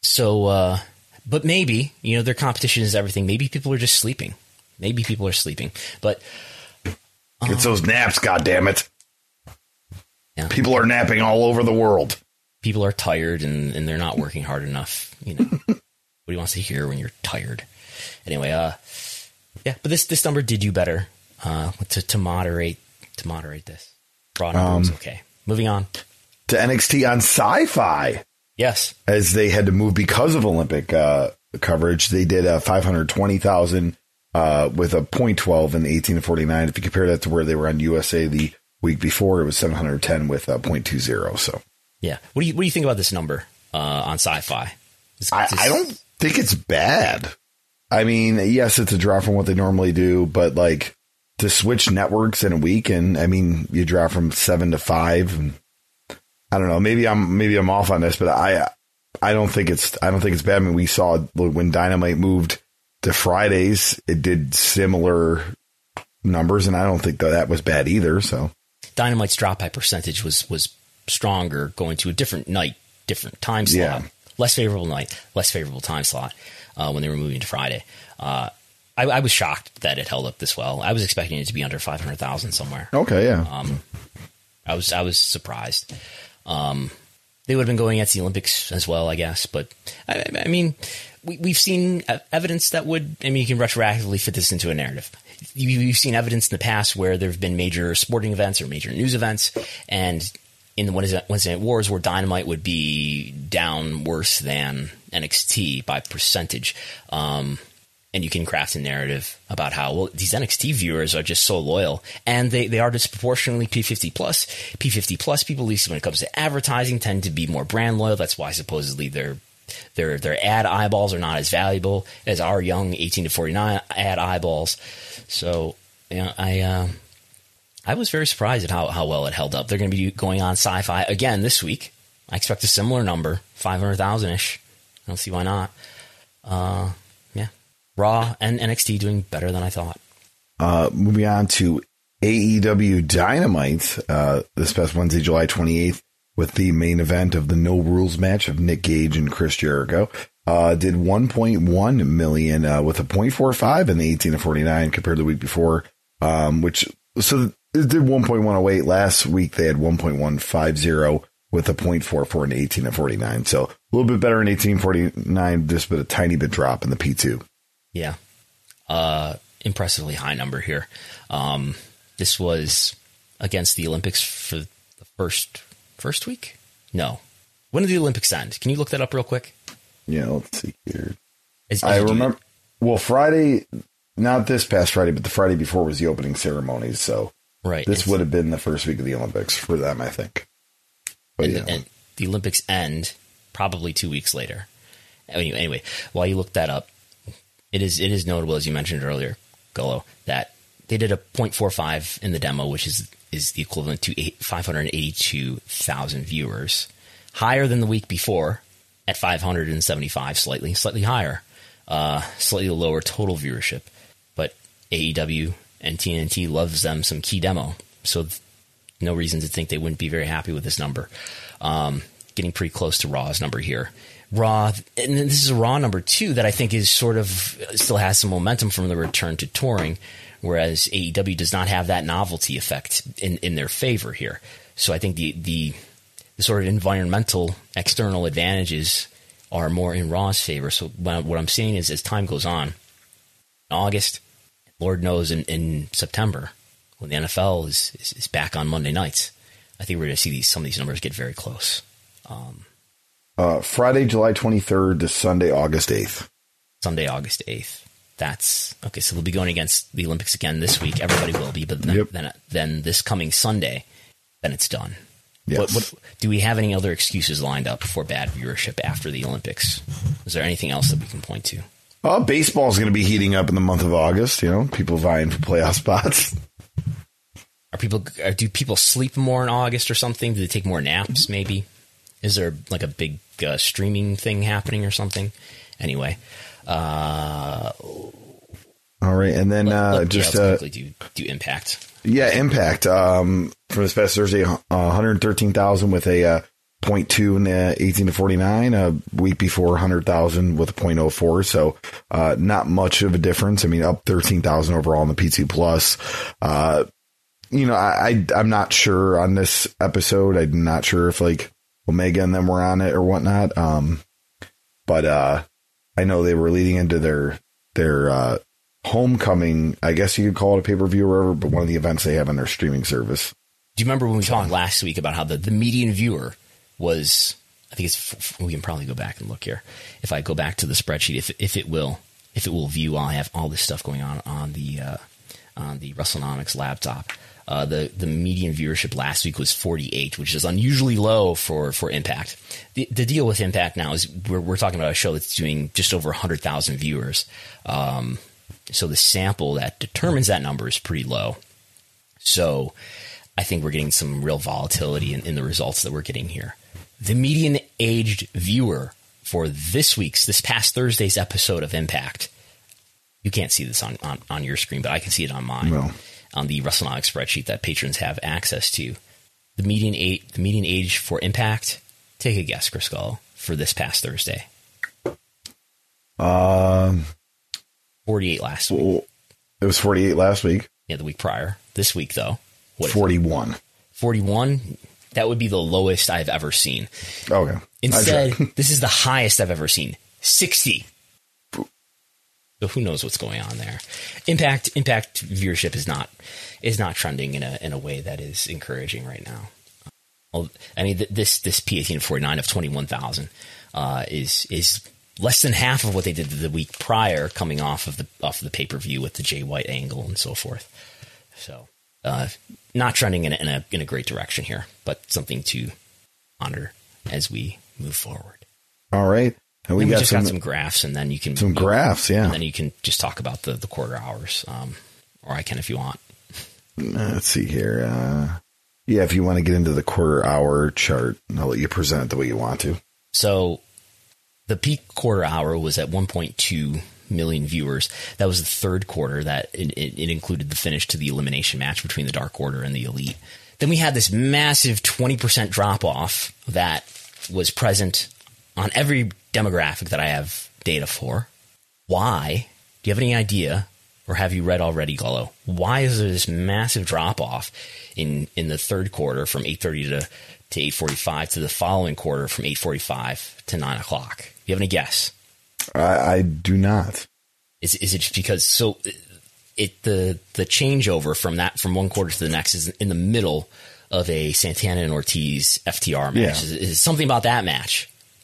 [SPEAKER 2] So, uh, but maybe you know their competition is everything. Maybe people are just sleeping. Maybe people are sleeping, but
[SPEAKER 3] um, it's those naps. God damn it! Yeah. People are napping all over the world.
[SPEAKER 2] People are tired and, and they're not working hard enough. You know, *laughs* what do you want to hear when you're tired? Anyway, uh, yeah, but this this number did you better uh, to to moderate to moderate this. Raw number um, was okay. Moving on
[SPEAKER 3] to NXT on Syfy.
[SPEAKER 2] Yes,
[SPEAKER 3] as they had to move because of Olympic uh, coverage, they did a five hundred twenty thousand uh, with a point twelve and eighteen to forty nine. If you compare that to where they were on USA the week before, it was seven hundred ten with a point two zero. So
[SPEAKER 2] yeah, what do you what do you think about this number? uh, on Syfy.
[SPEAKER 3] I, I don't think it's bad. I mean, yes, it's a drop from what they normally do, but like to switch networks in a week, and I mean, you drop from seven to five, and I don't know. Maybe I'm maybe I'm off on this, but I I don't think it's I don't think it's bad. I mean, we saw when Dynamite moved to Fridays, it did similar numbers, and I don't think that that was bad either. So
[SPEAKER 2] Dynamite's drop by percentage was was stronger going to a different night, different time slot,
[SPEAKER 3] Yeah.
[SPEAKER 2] less favorable night, less favorable time slot uh, when they were moving to Friday. Uh, I, I was shocked that it held up this well. I was expecting it to be under five hundred thousand somewhere.
[SPEAKER 3] okay, yeah,
[SPEAKER 2] Um, I was I was surprised. Um, they would have been going at the Olympics as well, I guess. But I, I mean, we, we've seen evidence that would. I mean, you can retroactively fit this into a narrative. You, you've seen evidence in the past where there have been major sporting events or major news events, and in the Wednesday Night Wars, where Dynamite would be down worse than NXT by percentage. Um, and you can craft a narrative about how well these NXT viewers are just so loyal, and they, they are disproportionately P50 plus. P50 plus people, at least when it comes to advertising, tend to be more brand loyal. That's why supposedly their their their ad eyeballs are not as valuable as our young 18 to 49 ad eyeballs. So you know, I uh, I was very surprised at how, how well it held up. They're going to be going on Syfy again this week. I expect a similar number, five hundred thousand ish. I don't see why not. Uh, Raw and NXT doing better than I thought.
[SPEAKER 3] Uh, moving on to AEW Dynamite uh, this past Wednesday, July 28th, with the main event of the No Rules match of Nick Gage and Chris Jericho. Uh, did 1.1 million uh, with a 0.45 in the 18 to 49 compared to the week before, um, which so it did 1.108 last week. They had 1.150 with a 0.44 in 18 to 49. So a little bit better in 1849, just but a tiny bit drop in the P2.
[SPEAKER 2] Yeah, uh, impressively high number here. Um, this was against the Olympics for the first first week. No, when did the Olympics end? Can you look that up real quick?
[SPEAKER 3] Yeah, let's see here.
[SPEAKER 2] As- as
[SPEAKER 3] I remember. Well, Friday, not this past Friday, but the Friday before was the opening ceremonies. So
[SPEAKER 2] right.
[SPEAKER 3] this
[SPEAKER 2] it's-
[SPEAKER 3] would have been the first week of the Olympics for them, I think. But
[SPEAKER 2] and,
[SPEAKER 3] yeah,
[SPEAKER 2] and the Olympics end probably two weeks later. Anyway, anyway, while you look that up, it is it is notable as you mentioned earlier, Gullo, that they did a 0.45 in the demo, which is is the equivalent to 582,000 viewers, higher than the week before at 575, slightly slightly higher, uh, slightly lower total viewership, but AEW and TNT loves them some key demo, so th- no reason to think they wouldn't be very happy with this number. Um, getting pretty close to Raw's number here. Raw, and this is a Raw number two that I think is sort of still has some momentum from the return to touring, whereas AEW does not have that novelty effect in, in their favor here. So I think the, the the sort of environmental external advantages are more in Raw's favor. So what I'm seeing is as time goes on, August, Lord knows in, in September, when the NFL is, is, is back on Monday nights, I think we're going to see these some of these numbers get very close.
[SPEAKER 3] Um, uh, Friday, July 23rd to Sunday, August 8th.
[SPEAKER 2] Sunday, August 8th. That's okay. So we'll be going against the Olympics again this week. Everybody will be, but then
[SPEAKER 3] Yep.
[SPEAKER 2] then, then this coming Sunday, then it's done.
[SPEAKER 3] Yes.
[SPEAKER 2] What, what do we have any other excuses lined up for bad viewership after the Olympics? Is there anything else that we can point to?
[SPEAKER 3] Uh, baseball is going to be heating up in the month of August. You know, people vying for playoff *laughs* spots.
[SPEAKER 2] Are people are, do people sleep more in August or something? Do they take more naps? Maybe. Is there like a big uh, streaming thing happening or something? Anyway, uh,
[SPEAKER 3] All right, and then uh,
[SPEAKER 2] let-
[SPEAKER 3] just uh,
[SPEAKER 2] do do impact.
[SPEAKER 3] Yeah, impact. Um, for this past Thursday, uh, 113,000 with a uh, 0.2 in the 18 to 49. A week before, 100,000 with a 0.04. So, uh, not much of a difference. I mean, up 13,000 overall in the P2 plus. Uh, you know, I, I, I'm not sure on this episode. I'm not sure if like Omega and them were on it or whatnot. Um, but, uh, I know they were leading into their, their, uh, homecoming, I guess you could call it a pay per view or whatever, but one of the events they have on their streaming service.
[SPEAKER 2] Do you remember when we talked last week about how the, the median viewer was? I think it's. We can probably go back and look here. If I go back to the spreadsheet, if if it will, if it will view, I have all this stuff going on on the uh, on the WrestleNomics laptop. Uh, the the median viewership last week was 48, which is unusually low for for Impact. The, the deal with Impact now is we're, we're talking about a show that's doing just over 100,000 viewers. Um, so the sample that determines that number is pretty low. So I think we're getting some real volatility in, in the results that we're getting here. The median aged viewer for this week's, this past Thursday's episode of Impact, you can't see this on, on, on your screen, but I can see it on mine. On the WrestleNomics spreadsheet that patrons have access to. The median age, the median age for Impact, take a guess, Chris Gullo, for this past Thursday.
[SPEAKER 3] Um,
[SPEAKER 2] 48 last week.
[SPEAKER 3] well, it was 48 last week.
[SPEAKER 2] Yeah, the week prior. This week, though, what?
[SPEAKER 3] 41.
[SPEAKER 2] 41? That would be the lowest I've ever seen.
[SPEAKER 3] Okay.
[SPEAKER 2] Instead, this is the highest I've ever seen. 60. So who knows what's going on there? Impact impact viewership is not is not trending in a in a way that is encouraging right now. I mean th- this this P eighteen forty nine of twenty one thousand uh, is is less than half of what they did the week prior, coming off of the off of the pay per view with the Jay White angle and so forth. So uh, not trending in a, in a in a great direction here, but something to honor as we move forward.
[SPEAKER 3] All right. And we
[SPEAKER 2] Then we
[SPEAKER 3] got
[SPEAKER 2] just
[SPEAKER 3] some,
[SPEAKER 2] got some graphs, and then you can
[SPEAKER 3] some graphs. Yeah.
[SPEAKER 2] and then you can just talk about the the quarter hours, um, or I can if you want.
[SPEAKER 3] Let's see here. Uh, yeah, if you want to get into the quarter hour chart, I'll let you present it the way you want to.
[SPEAKER 2] So the peak quarter hour was at 1.2 million viewers. That was the third quarter that it, it, it included the finish to the elimination match between the Dark Order and the Elite. Then we had this massive 20% drop off that was present on every demographic that I have data for. Why? Do you have any idea, or have you read already, Gullo? Why is there this massive drop off in in the third quarter from eight thirty to to eight forty five to the following quarter from eight forty five to nine o'clock? Do you have any guess?
[SPEAKER 3] I, I do not.
[SPEAKER 2] Is is it just because so it the the changeover from that from one quarter to the next is in the middle of a Santana and Ortiz FTR match?
[SPEAKER 3] Yeah.
[SPEAKER 2] Is, is something about that match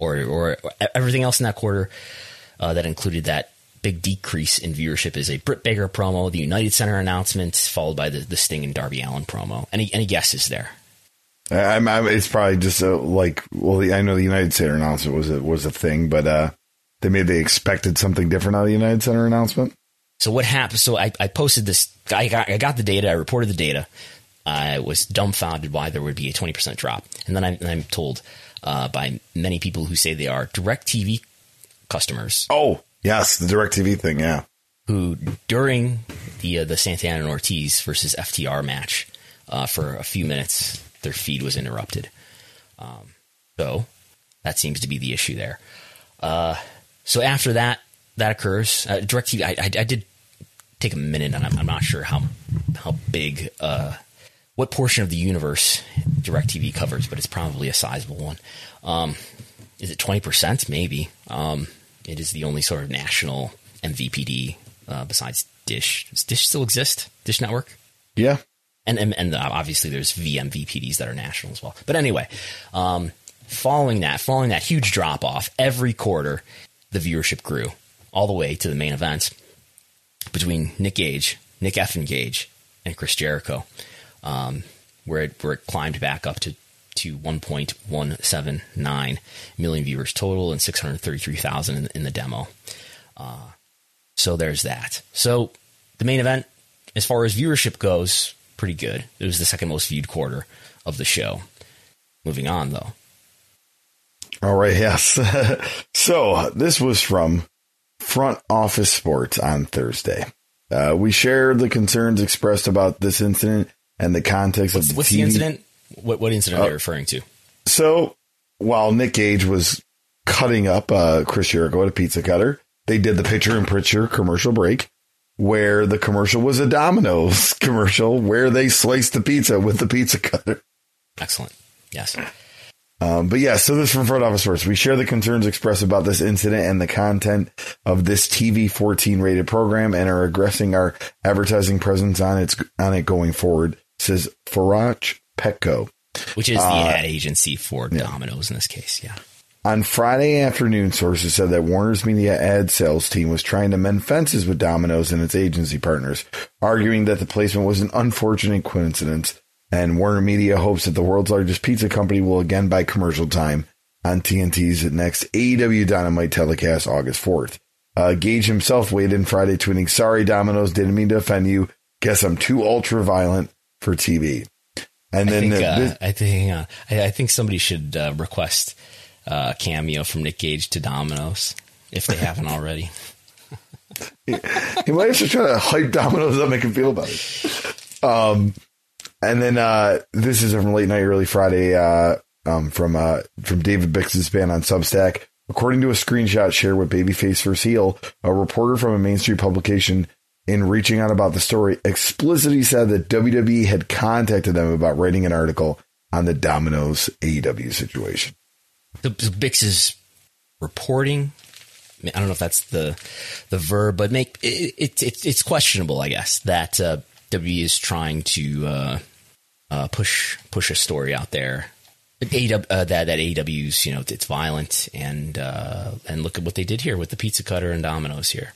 [SPEAKER 2] Or or everything else in that quarter uh, that included that big decrease in viewership is a Britt Baker promo, the United Center announcement, followed by the, the Sting and Darby Allin promo. Any any guesses there?
[SPEAKER 3] I'm, I'm, it's probably just a, like well, I know the United Center announcement was a, was a thing, but uh, they made they expected something different out of the United Center announcement.
[SPEAKER 2] So what happened? So I, I posted this. I got I got the data. I reported the data. I was dumbfounded why there would be a twenty percent drop, and then I'm, I'm told uh, by many people who say they are DirecTV customers.
[SPEAKER 3] Oh, yes, the DirecTV thing, yeah.
[SPEAKER 2] Who during the uh, the Santana and Ortiz versus FTR match uh, for a few minutes their feed was interrupted. Um, so that seems to be the issue there. Uh, so after that that occurs, uh, DirecTV, I, I, I, did take a minute, and I'm, I'm not sure how how big uh, what portion of the universe DirecTV covers, but it's probably a sizable one. Um, is it 20%? Maybe. Um, it is the only sort of national MVPD uh, besides Dish. Does Dish still exist? Dish Network?
[SPEAKER 3] Yeah.
[SPEAKER 2] And, and, and obviously there's VMVPDs that are national as well. But anyway, um, following that, following that huge drop off, every quarter the viewership grew all the way to the main events between Nick Gage, Nick Effin Gage, and Chris Jericho um, where it where it climbed back up to to 1.179 million viewers total and 633,000 in, in, the demo. Uh, so there's that. So the main event, as far as viewership goes, pretty good. It was the second most viewed quarter of the show. Moving on, though.
[SPEAKER 3] All right, yes. *laughs* so this was from Front Office Sports on Thursday. Uh, we shared the concerns expressed about this incident and the context
[SPEAKER 2] what's,
[SPEAKER 3] of the
[SPEAKER 2] what's
[SPEAKER 3] TV.
[SPEAKER 2] the incident? What what incident are you referring to?
[SPEAKER 3] So while Nick Gage was cutting up uh, Chris Jericho at a pizza cutter, they did the picture in picture commercial break where the commercial was a Domino's *laughs* commercial where they sliced the pizza with the pizza cutter.
[SPEAKER 2] Excellent. Yes.
[SPEAKER 3] Um, but yeah, so this from Front Office Sports. We share the concerns expressed about this incident and the content of this TV 14 rated program and are aggressing our advertising presence on its on it going forward, says Farach Petco.
[SPEAKER 2] Which is the uh, ad agency for yeah. Domino's in this case, yeah.
[SPEAKER 3] On Friday afternoon, sources said that Warner's Media ad sales team was trying to mend fences with Domino's and its agency partners, arguing that the placement was an unfortunate coincidence and Warner Media hopes that the world's largest pizza company will again buy commercial time on TNT's next AEW Dynamite telecast August 4th. Uh, Gage himself weighed in Friday tweeting, Sorry, Domino's, didn't mean to offend you. Guess I'm too ultra violent for TV.
[SPEAKER 2] And I then think, uh, this- I think uh, I, I, think somebody should uh, request uh, a cameo from Nick Gage to Domino's if they haven't *laughs* already.
[SPEAKER 3] he, he, might have to try to hype Domino's up, make him feel better. Um, and then uh, this is from late night, early Friday uh, um, from uh, from David Bixenspan on Substack. According to a screenshot shared with Babyface vs. Heel, a reporter from a mainstream publication, in reaching out about the story, explicitly said that WWE had contacted them about writing an article on the Domino's AEW situation.
[SPEAKER 2] The, the Bix is reporting. I don't know if that's the the verb, but make it, it, it it's questionable, I guess, that uh, WWE is trying to uh, uh, push push a story out there. AW, uh, that that AEW's you know it's violent and uh, and look at what they did here with the pizza cutter and Domino's here,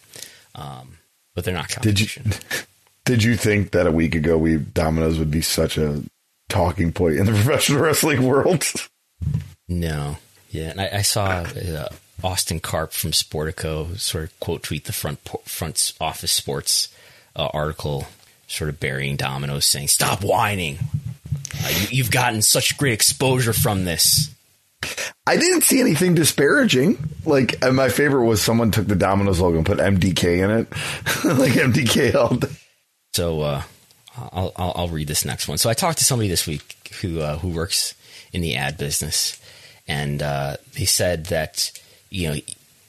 [SPEAKER 2] um, but they're not competition.
[SPEAKER 3] Did you *laughs* did you think that a week ago we Domino's would be such a talking point in the *laughs* professional wrestling world?
[SPEAKER 2] No, yeah, and I, I saw uh, Austin Karp from Sportico sort of quote tweet the front front office sports uh, article sort of burying Domino's, saying, "Stop whining. Uh, you, have gotten such great exposure from this."
[SPEAKER 3] I didn't see anything disparaging. Like my favorite was someone took the Domino's logo and put MDK in it, *laughs* like MDK held.
[SPEAKER 2] So uh, I'll, I'll, I'll read this next one. So I talked to somebody this week who uh, who works in the ad business, and uh, they said that you know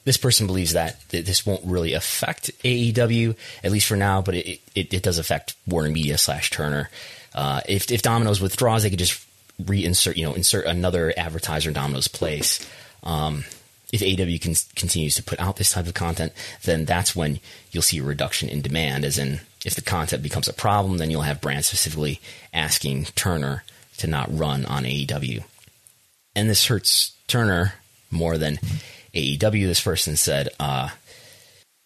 [SPEAKER 2] this person believes that, this won't really affect AEW at least for now, but it it, it does affect Warner Media slash Turner. Uh, if if Domino's withdraws, they could just reinsert you know insert another advertiser in Domino's place. Um, if AEW can, continues to put out this type of content, then that's when you'll see a reduction in demand. As in, if the content becomes a problem, then you'll have brands specifically asking Turner to not run on AEW. And this hurts Turner more than AEW, this person said, uh,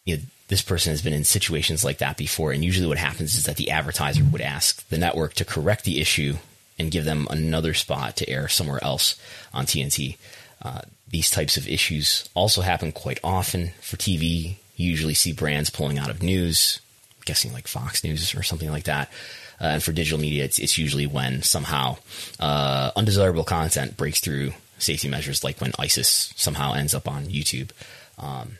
[SPEAKER 2] you know, this person has been in situations like that before. And usually what happens is that the advertiser would ask the network to correct the issue and give them another spot to air somewhere else on TNT. Uh, these types of issues also happen quite often for TV. You usually see brands pulling out of news, I'm guessing like Fox News or something like that. Uh, and for digital media, it's, it's usually when somehow uh, undesirable content breaks through safety measures, like when ISIS somehow ends up on YouTube. Um,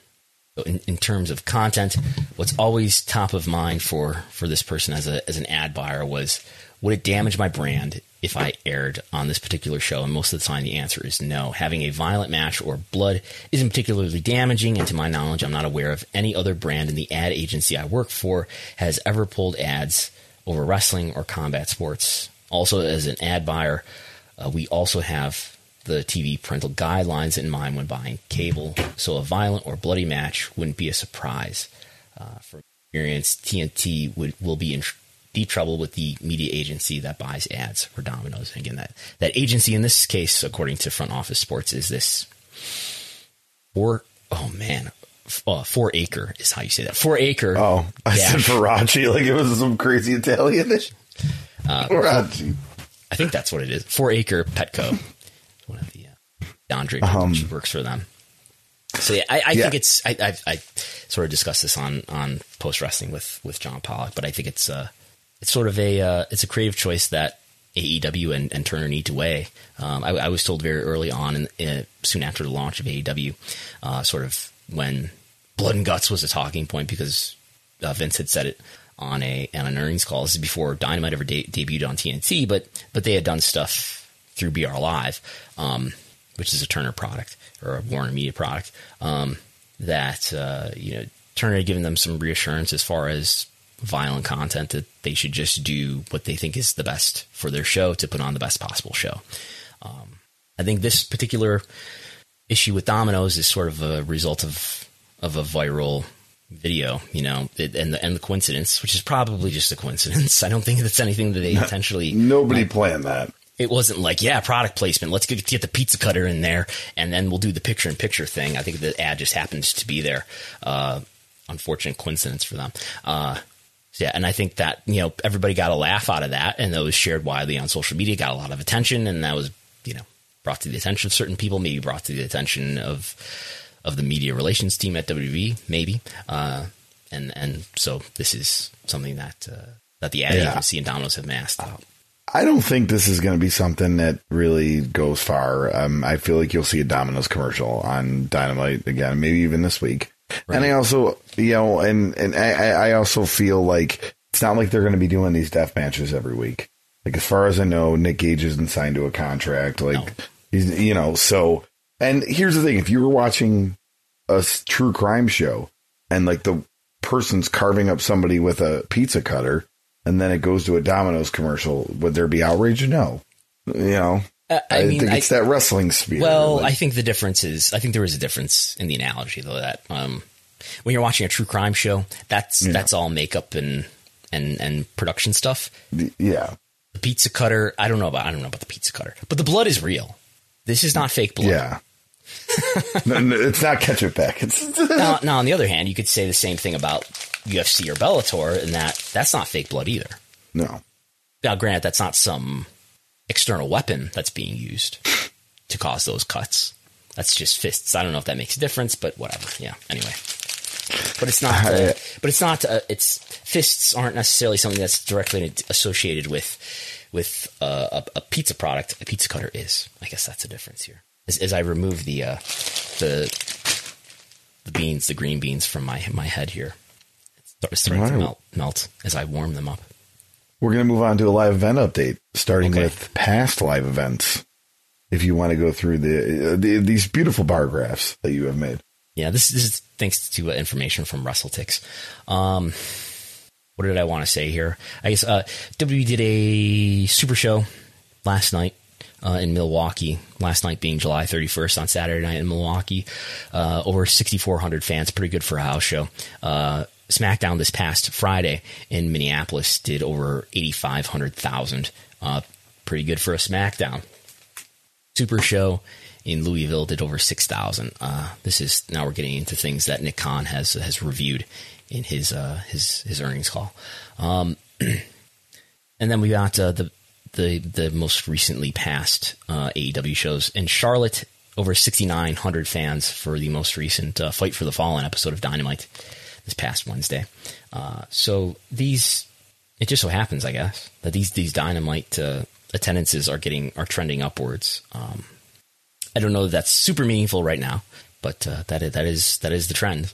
[SPEAKER 2] in, in, terms of content, what's always top of mind for, for this person as a as an ad buyer was would it damage my brand if I aired on this particular show? And most of the time, the answer is no. Having a violent match or blood isn't particularly damaging, and to my knowledge, I'm not aware of any other brand in the ad agency I work for has ever pulled ads over wrestling or combat sports. Also, as an ad buyer, uh, we also have the TV parental guidelines in mind when buying cable, so a violent or bloody match wouldn't be a surprise. Uh, from experience, TNT would will be in tr- deep trouble with the media agency that buys ads for Domino's. And again, that that agency in this case, according to Front Office Sports, is this four oh man. Uh, four acre is how you say that. Four acre.
[SPEAKER 3] Oh, I dash. said Faraci like it was some crazy Italian. Uh,
[SPEAKER 2] Faraci. I think that's what it is. Four acre Petco one of the uh, Draper. Um, she works for them. So yeah, I, I yeah. think it's I, I, I sort of discussed this on on post wrestling with with John Pollock, but I think it's uh it's sort of a uh, it's a creative choice that AEW and, and Turner need to weigh. Um, I, I, was told very early on, in, in, soon after the launch of AEW, uh, sort of when blood and guts was a talking point because uh, Vince had said it on a on an earnings call. This is before Dynamite ever de- debuted on TNT, but but they had done stuff through BR Live, um, which is a Turner product or a Warner Media product. Um, that uh, you know Turner had given them some reassurance as far as violent content that they should just do what they think is the best for their show to put on the best possible show. Um, I think this particular issue with Domino's is sort of a result of of a viral video, you know, it, and the and the coincidence, which is probably just a coincidence. *laughs* I don't think that's anything that they intentionally.
[SPEAKER 3] Nobody planned that.
[SPEAKER 2] It wasn't like, yeah, product placement. Let's get, get the pizza cutter in there, and then we'll do the picture in picture thing. I think the ad just happens to be there. Uh, unfortunate coincidence for them. Uh, yeah, and I think that you know everybody got a laugh out of that, and that was shared widely on social media, got a lot of attention, and that was you know brought to the attention of certain people, maybe brought to the attention of of the media relations team at WV, maybe. Uh, and and so this is something that uh, that the ad
[SPEAKER 3] Yeah.
[SPEAKER 2] agency and Domino's have masked out.
[SPEAKER 3] I don't think this is going to be something that really goes far. Um, I feel like you'll see a Domino's commercial on Dynamite again, maybe even this week. And I also, you know, and and I, I I also feel like it's not like they're going to be doing these death matches every week. Like as far as I know, Nick Gage isn't signed to a contract. Like
[SPEAKER 2] No.
[SPEAKER 3] he's, you know, so. And here's the thing: if you were watching a true crime show, and like the person's carving up somebody with a pizza cutter, and then it goes to a Domino's commercial, would there be outrage? No. You know,
[SPEAKER 2] Uh, I,
[SPEAKER 3] I,
[SPEAKER 2] mean,
[SPEAKER 3] think
[SPEAKER 2] I,
[SPEAKER 3] it's that wrestling spirit.
[SPEAKER 2] well,
[SPEAKER 3] Like,
[SPEAKER 2] I think the difference is, I think there is a difference in the analogy though. That um, when you're watching a true crime show, that's that's all makeup and and and production stuff.
[SPEAKER 3] the- yeah,
[SPEAKER 2] The pizza cutter, I don't know about, I don't know about the pizza cutter, but the blood is real. This is not fake blood.
[SPEAKER 3] yeah. *laughs* no, no, it's not ketchup back. It's
[SPEAKER 2] now, now, on the other hand, you could say the same thing about UFC or Bellator, and that that's not fake blood either.
[SPEAKER 3] no.
[SPEAKER 2] Now, granted, that's not some external weapon that's being used to cause those cuts. That's just fists. I don't know if that makes a difference, but whatever. Yeah. Anyway, but it's not. Uh, but it's not. Uh, it's fists aren't necessarily something that's directly associated with with uh, a, a pizza product. A pizza cutter is. I guess that's the difference here. As, as I remove the uh, the the beans, the green beans from my my head here, it's starting to melt melt as I warm them up.
[SPEAKER 3] We're going to move on to a live event update, starting
[SPEAKER 2] Okay.
[SPEAKER 3] with past live events. If you want to go through the, uh, the these beautiful bar graphs that you have made.
[SPEAKER 2] Yeah, this, this is thanks to uh, information from WrestleTix. Um, what did I want to say here? I guess uh, WWE did a super show last night uh, in Milwaukee. Last night being July 31st on Saturday night in Milwaukee. Uh, over 6,400 fans, pretty good for a house show. Uh, SmackDown this past Friday in Minneapolis did over 8,500,000. Uh, pretty good for a SmackDown. Super Show in Louisville did over six thousand. Uh, this is now we're getting into things that Nick Khan has has reviewed in his uh, his his earnings call. Um, *clears throat* and then we got uh, the the the most recently passed uh, AEW shows in Charlotte. Over sixty nine hundred fans for the most recent uh, Fight for the Fallen episode of Dynamite this past Wednesday. Uh, so these it just so happens, I guess, that these these dynamite uh, attendances are getting are trending upwards. Um, I don't know that that's super meaningful right now, but uh, that is, that is that is the trend.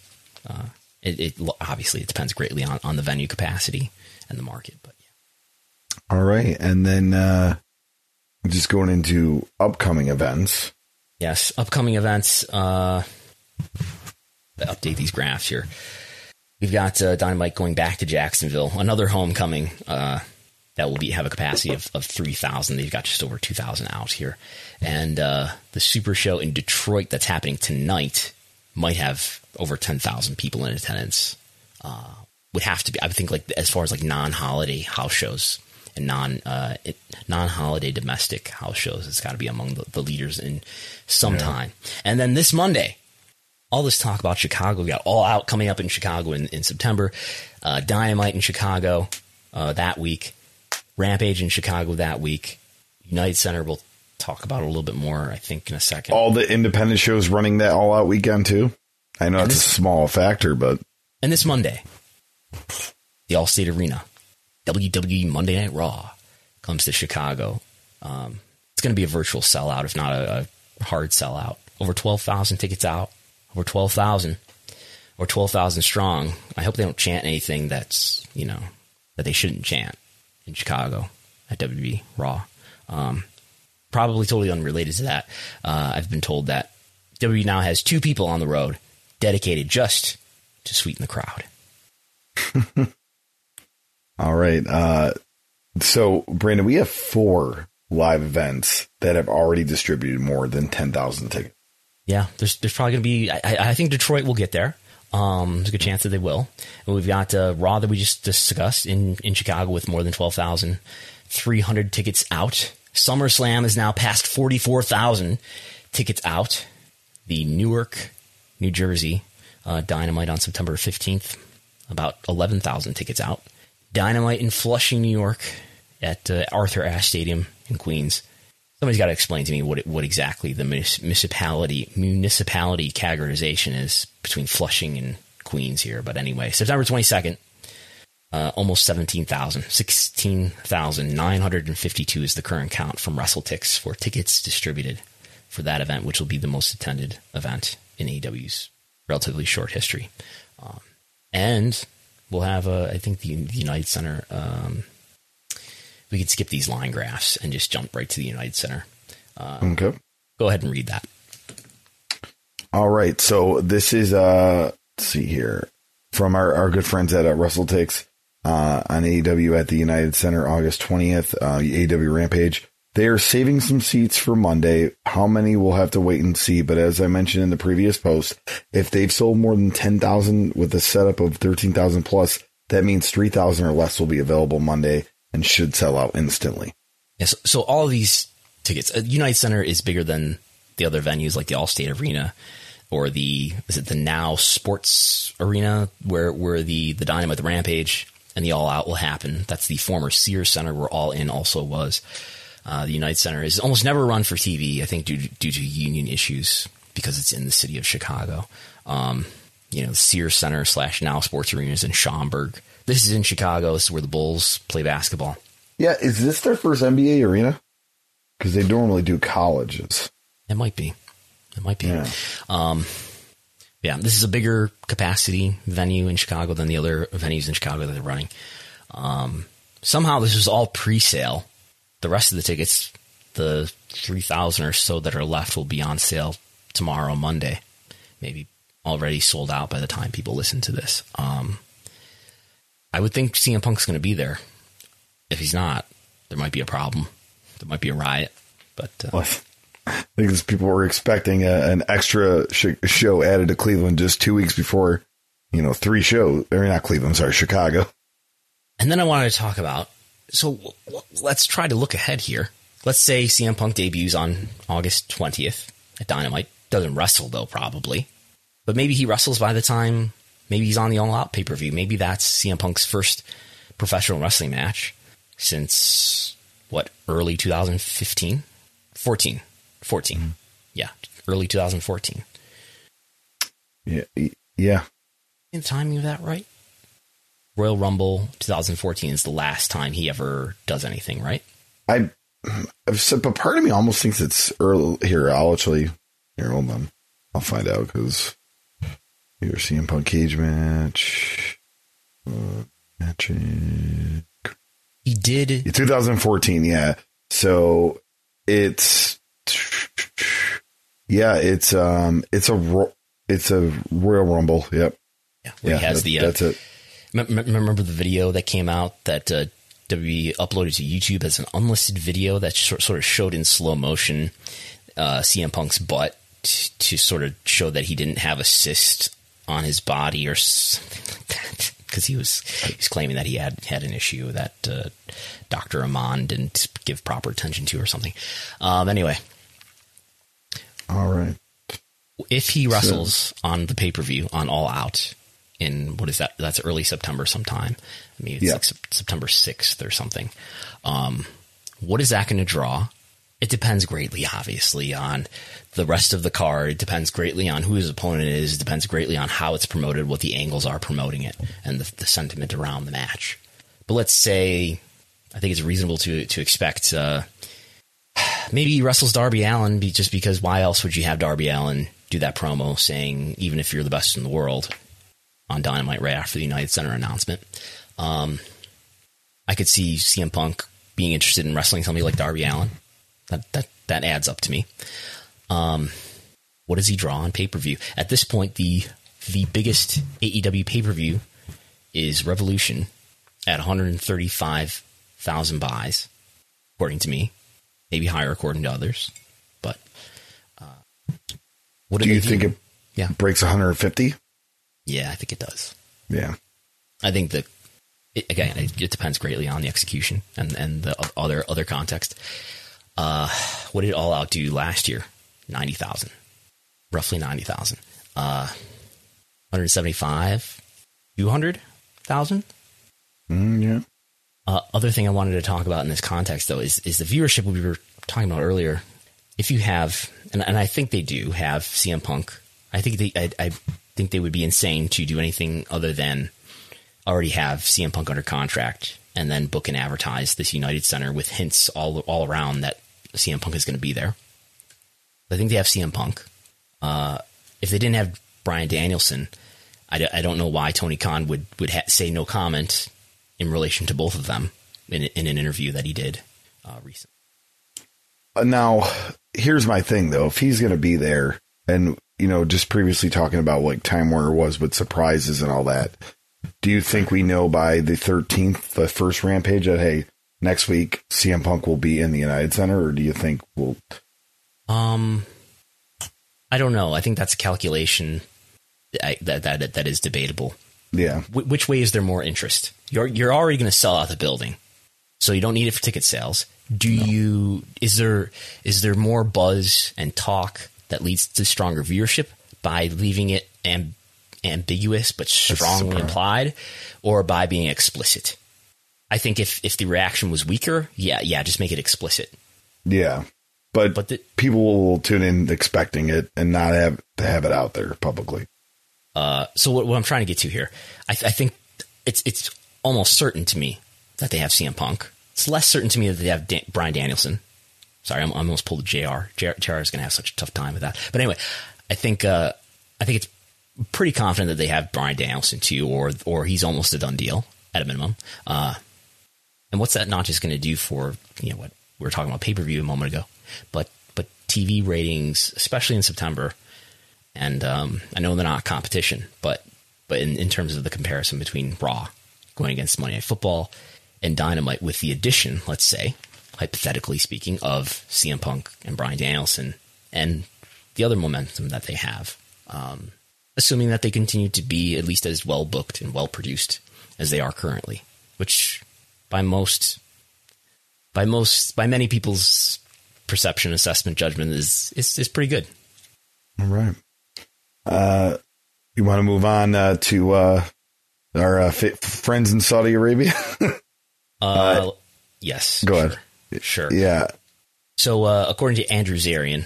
[SPEAKER 2] Uh, it, it obviously it depends greatly on, on the venue capacity and the market, but yeah.
[SPEAKER 3] All right, and then uh, just going into upcoming events.
[SPEAKER 2] yes, upcoming events. Uh, update these graphs here. We've got uh, Dynamite going back to Jacksonville, another homecoming uh, that will be have a capacity of, of three thousand. They've got just over two thousand out here, and uh, the Super Show in Detroit that's happening tonight might have over ten thousand people in attendance. Uh, would have to be, I would think, like as far as like non-holiday house shows and non uh, it, non-holiday domestic house shows, it's got to be among the, the leaders in some time. And then this Monday, all this talk about Chicago. We got All Out coming up in Chicago in, in September, uh, Dynamite in Chicago uh, that week, Rampage in Chicago that week, United Center. We'll talk about it a little bit more, I think, in a second.
[SPEAKER 3] All the independent shows running that all out weekend too. I know it's a small factor, but
[SPEAKER 2] And this Monday, the Allstate Arena, WWE Monday Night Raw comes to Chicago. Um, it's going to be a virtual sellout, if not a, a hard sellout. Over 12,000 tickets out. Over 12,000. Or 12,000 strong. I hope they don't chant anything that's, you know, that they shouldn't chant in Chicago at WB Raw. Um, probably totally unrelated to that. Uh, I've been told that WWE now has two people on the road dedicated just to sweeten the crowd. *laughs*
[SPEAKER 3] All right. Uh, so, Brandon, we have four live events that have already distributed more than 10,000 tickets.
[SPEAKER 2] Yeah, there's, there's probably going to be, I, I, think Detroit will get there. Um, there's a good chance that they will. And we've got uh, Raw that we just discussed in, in Chicago with more than 12,300 tickets out. SummerSlam is now past 44,000 tickets out. The Newark, New Jersey uh, Dynamite on September 15th, about 11,000 tickets out. Dynamite in Flushing, New York at uh, Arthur Ashe Stadium in Queens. Somebody's got to explain to me what it, what exactly the municipality municipality categorization is between Flushing and Queens here. But anyway, September 22nd, uh, almost 17,000. 16,952 is the current count from WrestleTix for tickets distributed for that event, which will be the most attended event in AEW's relatively short history. Um, and we'll have, uh, I think, the, the United Center. Um, we could skip these line graphs and just jump right to the United Center.
[SPEAKER 3] Um, okay.
[SPEAKER 2] Go ahead and read that.
[SPEAKER 3] All right. So this is, uh, let's see here, from our, our good friends at uh, Takes uh, on AEW at the United Center August 20th, uh, AEW Rampage. They are saving some seats for Monday. How many we'll have to wait and see. But as I mentioned in the previous post, if they've sold more than 10,000 with a setup of 13,000 plus, that means 3,000 or less will be available Monday and should sell out instantly.
[SPEAKER 2] Yes. So all these tickets, uh, United Center is bigger than the other venues like the Allstate Arena or the, is it the Now Sports Arena where, where the, the Dynamite, the Rampage and the All Out will happen. That's the former Sears Center where All In also was. Uh, the United Center is almost never run for TV, I think, due to, due to union issues because it's in the city of Chicago. Um, you know, Sears Center slash Now Sports Arena is in Schaumburg. This is in Chicago. This is where the Bulls play basketball.
[SPEAKER 3] Yeah, is this their first NBA arena? Because they normally do colleges.
[SPEAKER 2] It might be. It might be. Yeah. Um, yeah, this is a bigger capacity venue in Chicago than the other venues in Chicago that they're running. Um, somehow this was all pre-sale. The rest of the tickets, the 3,000 or so that are left will be on sale tomorrow, Monday. Maybe already sold out by the time people listen to this. Um, I would think CM Punk's going to be there. If he's not, there might be a problem. There might be a riot. But uh, *laughs*
[SPEAKER 3] I think people were expecting a, an extra sh- show added to Cleveland just two weeks before, you know, three shows. Or not Cleveland, sorry, Chicago.
[SPEAKER 2] And then I wanted to talk about. So let's try to look ahead here. Let's say CM Punk debuts on August 20th at Dynamite. Doesn't wrestle though, probably. But maybe he wrestles by the time. Maybe he's on the All Out pay per view. Maybe that's CM Punk's first professional wrestling match since what early 2015, 14. 14. Mm-hmm. Yeah, early 2014.
[SPEAKER 3] Yeah, yeah.
[SPEAKER 2] In timing of that right? Royal Rumble 2014 is the last time he ever does anything, right?
[SPEAKER 3] I, I've said, but part of me almost thinks it's early. Here, I'll actually. Here, hold on. I'll find out because you're CM Punk cage match. Uh, matching.
[SPEAKER 2] He did
[SPEAKER 3] 2014, yeah. So it's yeah, it's um, it's a it's a Royal Rumble. Yep.
[SPEAKER 2] Yeah, yeah, he has that, the. Uh, that's it. M- remember the video that came out that uh, WWE uploaded to YouTube as an unlisted video that sort of showed in slow motion uh, CM Punk's butt t- to sort of show that he didn't have a cyst on his body or something like that because he was he's claiming that he had had an issue that uh, Doctor Amann didn't give proper attention to or something. Um, anyway,
[SPEAKER 3] all right.
[SPEAKER 2] If he wrestles so. on the pay per view on All Out in what is that? That's early September sometime. I mean, it's yeah. like September sixth or something. Um, what is that going to draw? It depends greatly, obviously, on the rest of the card. It depends greatly on who his opponent is. It depends greatly on how it's promoted, what the angles are promoting it, and the, the sentiment around the match. But let's say, I think it's reasonable to to expect uh, maybe he wrestles Darby Allin just because why else would you have Darby Allin do that promo saying even if you're the best in the world on Dynamite right after the United Center announcement? Um, I could see CM Punk being interested in wrestling somebody like Darby Allin. That that that adds up to me. Um, what does he draw on pay per view? At this point, the the biggest AEW pay per view is Revolution at 135,000 buys, according to me. Maybe higher according to others. But uh,
[SPEAKER 3] what do you think it
[SPEAKER 2] yeah.
[SPEAKER 3] breaks 150?
[SPEAKER 2] Yeah, I think it does.
[SPEAKER 3] Yeah.
[SPEAKER 2] I think that it, again, it, it, depends greatly on the execution and and the other other context. Uh, what did All Out do last year? Ninety thousand, roughly ninety thousand. Uh, 175, 200,000.
[SPEAKER 3] Mm, yeah.
[SPEAKER 2] Uh, other thing I wanted to talk about in this context, though, is is the viewership we were talking about earlier. If you have, and, and I think they do have CM Punk, I think they, I, I think they would be insane to do anything other than already have CM Punk under contract and then book and advertise this United Center with hints all all around that CM Punk is going to be there. I think they have CM Punk. Uh, if they didn't have Bryan Danielson, I d- I don't know why Tony Khan would would ha- say no comment in relation to both of them in, in an interview that he did uh, recently.
[SPEAKER 3] Uh, now, here's my thing though: if he's going to be there, and you know, just previously talking about like Time Warner was with surprises and all that, do you think we know by the 13th, the first rampage, that hey, next week CM Punk will be in the United Center, or do you think we'll?
[SPEAKER 2] Um, I don't know. I think that's a calculation that that that, that is debatable.
[SPEAKER 3] Yeah.
[SPEAKER 2] Wh- which way is there more interest? You're you're already going to sell out the building, so you don't need it for ticket sales. Do no. you? Is there is there more buzz and talk that leads to stronger viewership by leaving it amb- ambiguous but strongly implied, or by being explicit? I think if if the reaction was weaker, yeah, yeah, just make it explicit.
[SPEAKER 3] Yeah, but
[SPEAKER 2] but the,
[SPEAKER 3] people will tune in expecting it and not have to have it out there publicly.
[SPEAKER 2] Uh, so what, what, I'm trying to get to here, I, th- I, think it's it's almost certain to me that they have CM Punk. It's less certain to me that they have Dan- Bryan Danielson. Sorry, I'm, I almost pulled JR. JR, JR is going to have such a tough time with that. But anyway, I think uh, I think it's pretty confident that they have Bryan Danielson too, or or he's almost a done deal at a minimum. Uh, and what's that not just going to do for you know what we were talking about pay per view a moment ago, but but TV ratings, especially in September and um, I know they're not competition, but but in, in terms of the comparison between Raw going against Monday Night Football and Dynamite, with the addition, let's say, hypothetically speaking, of CM Punk and Bryan Danielson and the other momentum that they have, um, assuming that they continue to be at least as well booked and well produced as they are currently, which by most by most by many people's perception, assessment, judgment is is, is pretty good.
[SPEAKER 3] All right. Uh, you want to move on uh, to uh, our uh, friends in Saudi Arabia? *laughs*
[SPEAKER 2] Uh, yes.
[SPEAKER 3] Go
[SPEAKER 2] sure.
[SPEAKER 3] ahead.
[SPEAKER 2] Sure.
[SPEAKER 3] Yeah.
[SPEAKER 2] So, uh, according to Andrew Zarian,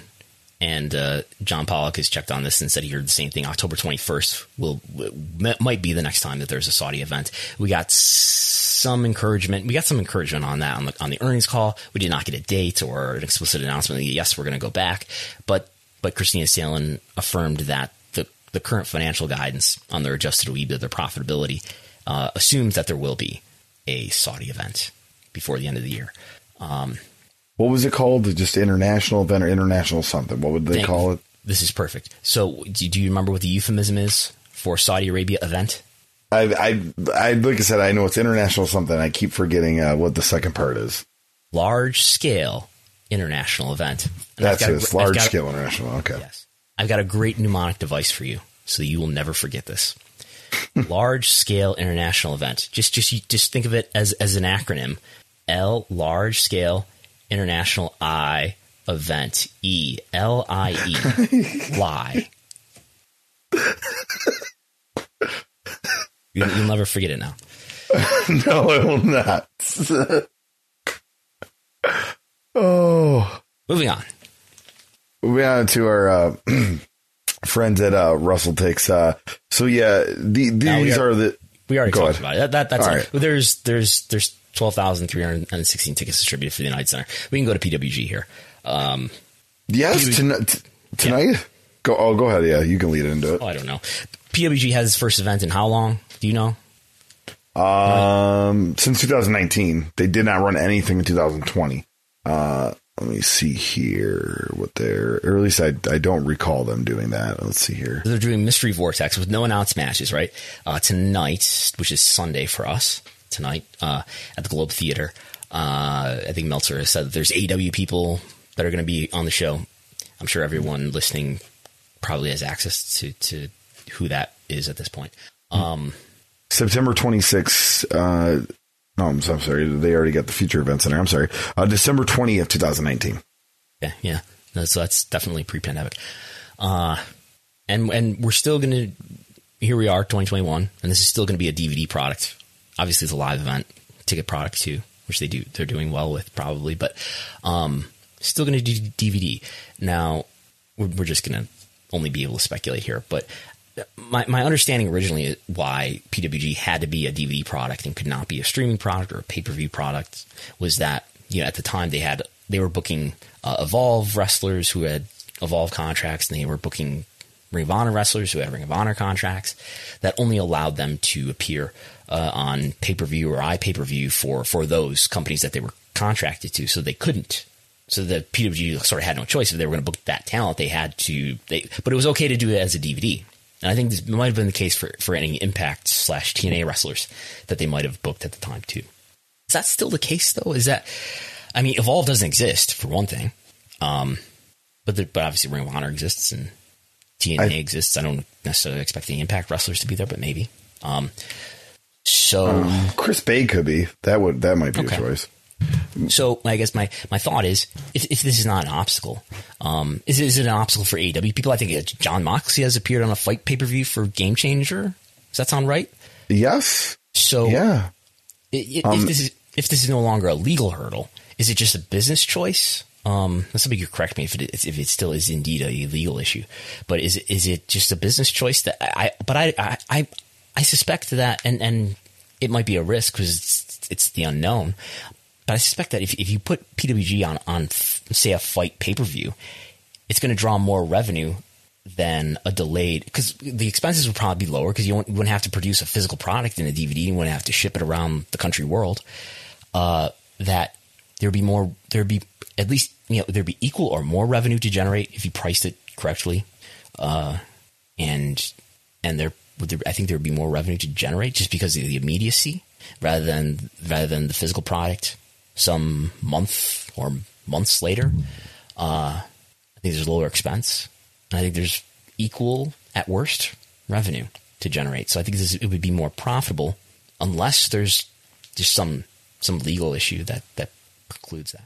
[SPEAKER 2] and uh, John Pollock has checked on this and said he heard the same thing. October 21st will might be the next time that there's a Saudi event. We got some encouragement. We got some encouragement on that on the on the earnings call. We did not get a date or an explicit announcement. That yes, we're going to go back, but but Kristina Salen affirmed that the the current financial guidance on their adjusted EBITDA, their profitability, uh, assumes that there will be a Saudi event before the end of the year. Um,
[SPEAKER 3] what was it called? Just international event or international something? What would they call it?
[SPEAKER 2] This is perfect. So, do, do, you remember what the euphemism is for Saudi Arabia event?
[SPEAKER 3] I, I, I, like I said, I know it's international something. I keep forgetting uh, what the second part is.
[SPEAKER 2] Large scale international event.
[SPEAKER 3] And That's it. Large scale international. Okay.
[SPEAKER 2] Yes. I've got a great mnemonic device for you, so you will never forget this. *laughs* large scale international event. Just just just think of it as as an acronym. L large scale international I event E L I E *laughs* lie. *laughs* You, will never forget it now. *laughs*
[SPEAKER 3] no, I will not. *laughs* oh.
[SPEAKER 2] Moving on.
[SPEAKER 3] Moving on to our uh, *clears throat* friends at uh, WrestleTix. Uh, so yeah, the, these are, are, the.
[SPEAKER 2] We already talked ahead. about it. That, that that's right. There's there's there's twelve thousand three hundred and sixteen tickets distributed for the United Center. We can go to PWG here. Um,
[SPEAKER 3] yes, PWG, tonight. tonight. Yeah. Go. Oh, go ahead. Yeah, you can lead into it.
[SPEAKER 2] Oh, I don't know. PWG has its first event in how long? Do you know?
[SPEAKER 3] Um, since 2019, they did not run anything in 2020. Uh, let me see here what they're, or at least I, I don't recall them doing that. Let's see here.
[SPEAKER 2] They're doing Mystery Vortex with no announced matches, right? Uh, tonight, which is Sunday for us, tonight uh, at the Globe Theater. Uh, I think Meltzer has said that there's AW people that are going to be on the show. I'm sure everyone listening probably has access to, to who that is at this point. Um,
[SPEAKER 3] September 26th, uh, no, I'm, so- I'm sorry. They already got the future events in there. I'm sorry. Uh, December 20th, 2019.
[SPEAKER 2] Yeah, yeah. No, So that's definitely pre-pandemic. Uh, and and we're still going to. Here we are, 2021, and this is still going to be a DVD product. Obviously, it's a live event, ticket product too, which they do. They're doing well with probably, but um, still going to do DVD. Now, we're, we're just going to only be able to speculate here, but. My, my understanding originally why PWG had to be a DVD product and could not be a streaming product or a pay per view product was that you know at the time they had they were booking uh, Evolve wrestlers who had Evolve contracts, and they were booking Ring of Honor wrestlers who had Ring of Honor contracts. That only allowed them to appear uh, on pay per view or iPay per view for for those companies that they were contracted to. So they couldn't. So the PWG sort of had no choice if they were going to book that talent. They had to. They but it was okay to do it as a DVD. And I think this might have been the case for, for any Impact slash TNA wrestlers that they might have booked at the time too. Is that still the case though? Is that, I mean, Evolve doesn't exist for one thing, um, but the, but obviously Ring of Honor exists and TNA
[SPEAKER 3] I-
[SPEAKER 2] exists. I don't necessarily expect the Impact wrestlers to be there, but maybe. Um, so
[SPEAKER 3] Chris Bey could be. That would, that might be
[SPEAKER 2] Okay.
[SPEAKER 3] a choice.
[SPEAKER 2] So I guess my, my thought is, if, if this is not an obstacle, um, is, it- is it an obstacle for AEW people? I think Jon Moxley has appeared on a FITE pay per view for Game Changer. Does that sound right?
[SPEAKER 3] Yes.
[SPEAKER 2] So
[SPEAKER 3] Yeah.
[SPEAKER 2] i- i- if this is if this is no longer a legal hurdle, is it just a business choice? Um, somebody could correct me if it if it still is indeed a legal issue, but is it is it just a business choice that I? But I I I, I suspect that, and and it might be a risk because it's, it's the unknown. But I suspect that if if you put PWG on on say a FITE pay per view, it's going to draw more revenue than a delayed because the expenses would probably be lower because you you wouldn't have to produce a physical product in a DVD. You wouldn't have to ship it around the country world. Uh, that there'd be more. There'd be at least you know there'd be equal or more revenue to generate if you priced it correctly. Uh, and and there would there, I think there would be more revenue to generate just because of the immediacy rather than rather than the physical product some month or months later. Uh, I think there's lower expense. I think there's equal at worst revenue to generate. So I think this, it would be more profitable unless there's just some some legal issue that that precludes that.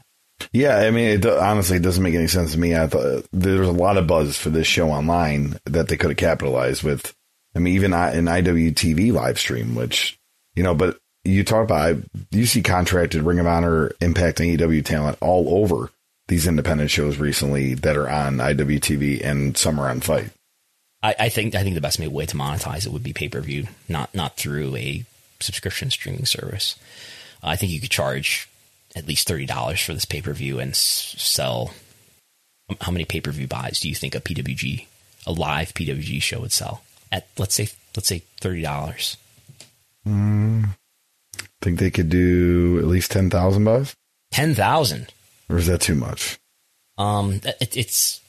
[SPEAKER 3] Yeah, I mean, it honestly it doesn't make any sense to me. I thought there's a lot of buzz for this show online that they could have capitalized with. I mean, even I- an IWTV live stream, which you know, but you talk about you see contracted Ring of Honor, Impact, and AEW talent all over these independent shows recently that are on IWTV and some are on FITE.
[SPEAKER 2] I, I think I think the best way to monetize it would be pay per view, not not through a subscription streaming service. I think you could charge at least thirty dollars for this pay per view and s- sell. Um, how many pay per view buys do you think a PWG, a live PWG show would sell at? Let's say let's say thirty dollars. Mm.
[SPEAKER 3] Think they could do at least ten thousand bucks,
[SPEAKER 2] Ten thousand.
[SPEAKER 3] or is that too much?
[SPEAKER 2] Um, it, it's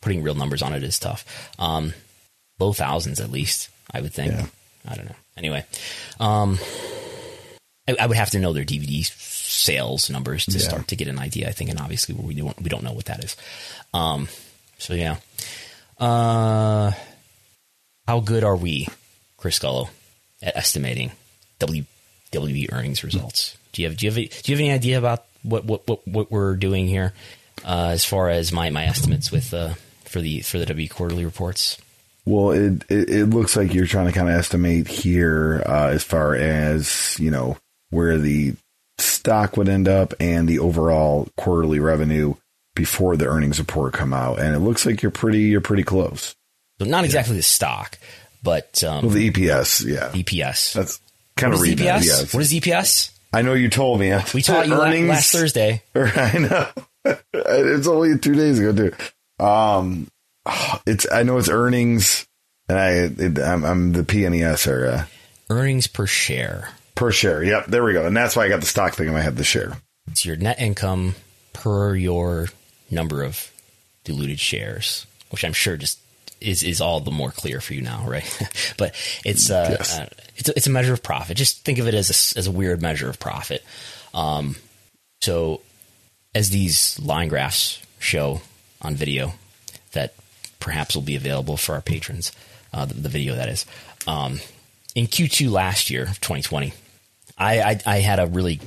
[SPEAKER 2] putting real numbers on it is tough. Um, low thousands at least, I would think.
[SPEAKER 3] Yeah.
[SPEAKER 2] I don't know. Anyway, um, I, I would have to know their DVD sales numbers to
[SPEAKER 3] Yeah.
[SPEAKER 2] start to get an idea. I think, and obviously we don't we don't know what that is. Um, so yeah. Uh, how good are we, Chris Gullo, at estimating WWE earnings results? Do you have do you have do you have any idea about what what what, what we're doing here uh, as far as my my estimates with uh, for the for the W quarterly reports?
[SPEAKER 3] Well, it, it it looks like you're trying to kind of estimate here uh, as far as you know where the stock would end up and the overall quarterly revenue before the earnings report come out, and it looks like you're pretty you're pretty close.
[SPEAKER 2] So not exactly the stock, but um,
[SPEAKER 3] Well, the EPS, yeah,
[SPEAKER 2] EPS.
[SPEAKER 3] that's kind
[SPEAKER 2] what
[SPEAKER 3] of read
[SPEAKER 2] EPS?
[SPEAKER 3] Yes,
[SPEAKER 2] What is EPS?
[SPEAKER 3] I know you told me.
[SPEAKER 2] We taught you la- last Thursday. *laughs*
[SPEAKER 3] I know. *laughs* it's only two days ago too. Um, it's I know it's earnings, and I it, I'm, I'm the PNES era.
[SPEAKER 2] Earnings per share.
[SPEAKER 3] Per share. Yep. There we go. And that's why I got the stock thing in my head, the share.
[SPEAKER 2] It's your net income per your number of diluted shares, which I'm sure just is is all the more clear for you now, right? *laughs* but it's uh, yes. uh, it's a, it's a measure of profit. Just think of it as a, as a weird measure of profit. Um, so as these line graphs show on video, that perhaps will be available for our patrons, uh, the, the, video that is. Um, in Q2 last year, 2020, I, I, I had a really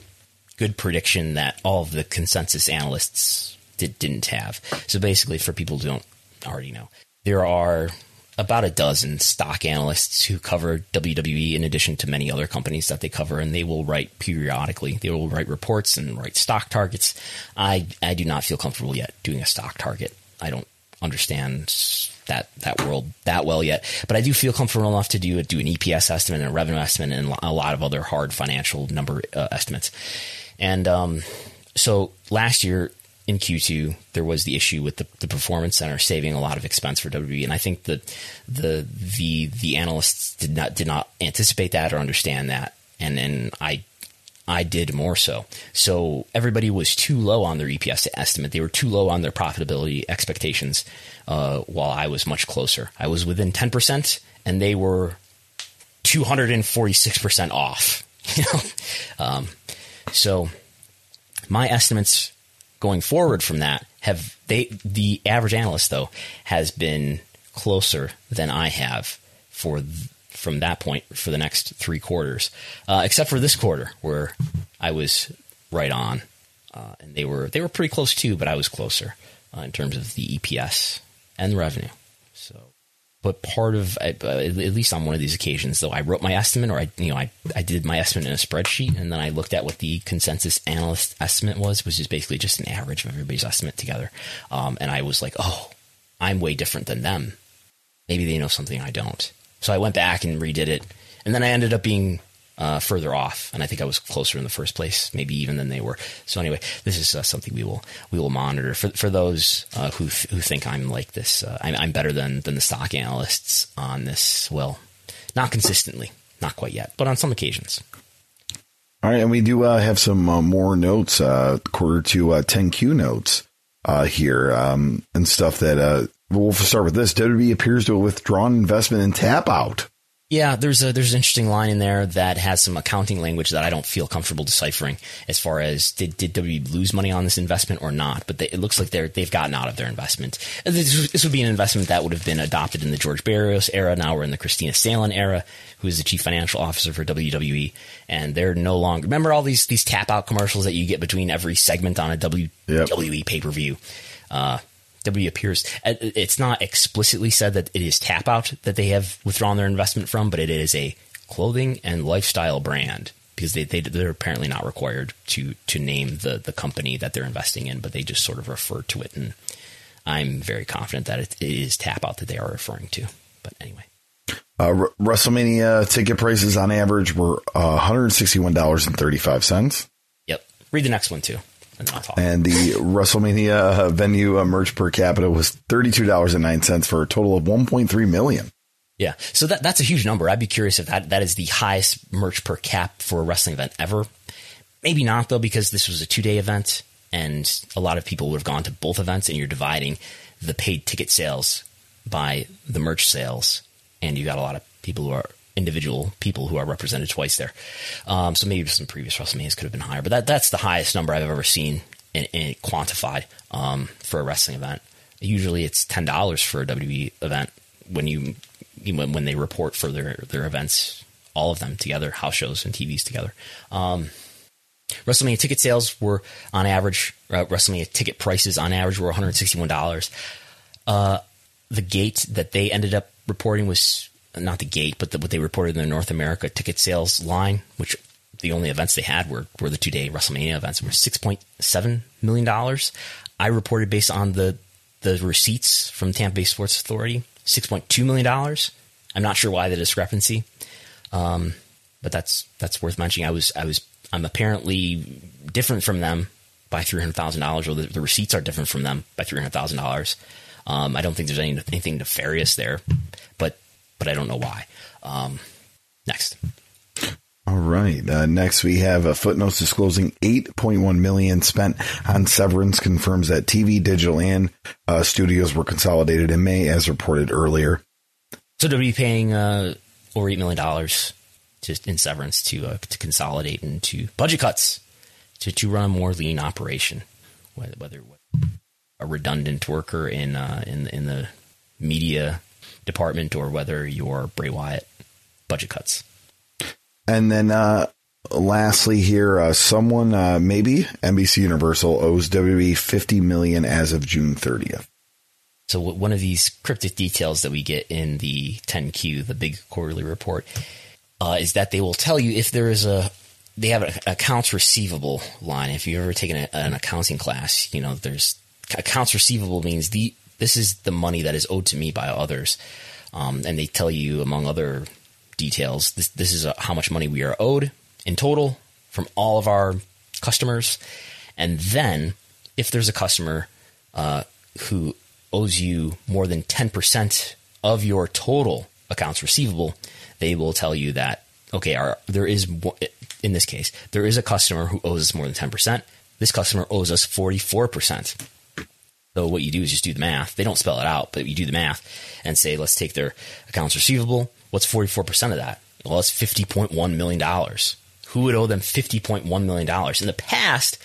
[SPEAKER 2] good prediction that all of the consensus analysts did, didn't have. So basically, for people who don't already know, there are about a dozen stock analysts who cover WWE in addition to many other companies that they cover, and they will write periodically. They will write reports and write stock targets. I, I do not feel comfortable yet doing a stock target. I don't understand that that world that well yet, but I do feel comfortable enough to do do an EPS estimate and a revenue estimate and a lot of other hard financial number uh, estimates. And um, so last year in Q2, there was the issue with the, the performance center saving a lot of expense for WWE, and I think that the the the analysts did not did not anticipate that or understand that, and and I I did more so. So everybody was too low on their EPS to estimate. They were too low on their profitability expectations, uh, while I was much closer. I was within ten percent, and they were two hundred and forty six percent off. *laughs* Um, so my estimates going forward from that have they the average analyst though has been closer than I have for th- from that point for the next three quarters, uh, except for this quarter where I was right on, uh, and they were they were pretty close too, but I was closer uh, in terms of the EPS and the revenue. But part of uh, at least on one of these occasions though i wrote my estimate or i you know I, I did my estimate in a spreadsheet and then i looked at what the consensus analyst estimate was which is basically just an average of everybody's estimate together. Um, and i was like oh i'm way different than them. Maybe they know something i don't. So i went back and redid it. And then i ended up being uh, further off, and I think I was closer in the first place, maybe even than they were. So anyway, this is uh, something we will we will monitor for for those uh, who th- who think I'm like this. Uh, I'm, I'm better than than the stock analysts on this. Well, not consistently, not quite yet, but on some occasions.
[SPEAKER 3] All right, and we do uh, have some uh, more notes, quarter to 10Q notes here, um, and stuff that we'll start with this. WWE appears to have withdrawn investment in Tap Out.
[SPEAKER 2] Yeah, there's a there's an interesting line in there that has some accounting language that I don't feel comfortable deciphering as far as did did WWE lose money on this investment or not. But they, it looks like they're they've gotten out of their investment. This, this, would be an investment that would have been adopted in the George Barrios era. Now we're in the Kristina Salen era, who is the chief financial officer for WWE, and they're no longer. Remember all these these tap out commercials that you get between every segment on a WWE yep. pay per view. Uh, W appears. Uh, it's not explicitly said that it is Tap Out that they have withdrawn their investment from, but it is a clothing and lifestyle brand because they, they they're apparently not required to to name the the company that they're investing in, but they just sort of refer to it. And I'm very confident that it is Tap Out that they are referring to. But anyway.
[SPEAKER 3] Uh, R- WrestleMania ticket prices on average were uh, $161.35.
[SPEAKER 2] Yep. Read the next one too.
[SPEAKER 3] And the WrestleMania venue uh, merch per capita was thirty-two dollars and nine cents for a total of one point three million.
[SPEAKER 2] Yeah, so that that's a huge number. I'd be curious if that that is the highest merch per cap for a wrestling event ever. Maybe not though, because this was a two-day event, and a lot of people would have gone to both events, and you're dividing the paid ticket sales by the merch sales, and you got a lot of people who are individual people who are represented twice there. Um, so maybe some previous WrestleManias could have been higher, but that that's the highest number I've ever seen in, in quantified um, for a wrestling event. Usually it's ten dollars for a WWE event when you when, they report for their their events, all of them together, house shows and TVs together. Um, WrestleMania ticket sales were on average, uh, WrestleMania ticket prices on average were $161. Uh, the gate that they ended up reporting was not the gate, but the, what they reported in the North America ticket sales line, which the only events they had were, were the two day WrestleMania events, were $6.7 million. I reported based on the, the receipts from Tampa Bay Sports Authority, $6.2 million. I'm not sure why the discrepancy. Um, but that's, that's worth mentioning. I was, I was, I'm apparently different from them by $300,000 or the, the, receipts are different from them by $300,000. Um, I don't think there's any, anything nefarious there, but but I don't know why. Um, next.
[SPEAKER 3] All right. Uh, next, we have a footnotes disclosing 8.1 million spent on severance. Confirms that TV, digital, and uh, studios were consolidated in May, as reported earlier.
[SPEAKER 2] So to be paying uh, over eight million dollars just in severance to uh, to consolidate and to budget cuts to to run a more lean operation, whether, whether a redundant worker in uh, in in the media department or whether you're Bray Wyatt, budget cuts.
[SPEAKER 3] And then, uh, lastly, here, uh, someone, uh, maybe NBC Universal owes WWE 50 million as of June 30th.
[SPEAKER 2] So one of these cryptic details that we get in the 10Q, the big quarterly report, uh, is that they will tell you if there is a they have an accounts receivable line. If you've ever taken a, an accounting class, you know there's accounts receivable means the this is the money that is owed to me by others, um, and they tell you among other details this this is a, how much money we are owed in total from all of our customers, and then if there's a customer uh, who owes you more than ten percent of your total accounts receivable, they will tell you that okay, our, there is in this case there is a customer who owes us more than ten percent. This customer owes us forty four percent. So what you do is just do the math. They don't spell it out, but you do the math and say, let's take their accounts receivable. What's forty four percent of that? Well, it's fifty point one million dollars. Who would owe them fifty point one million dollars? In the past,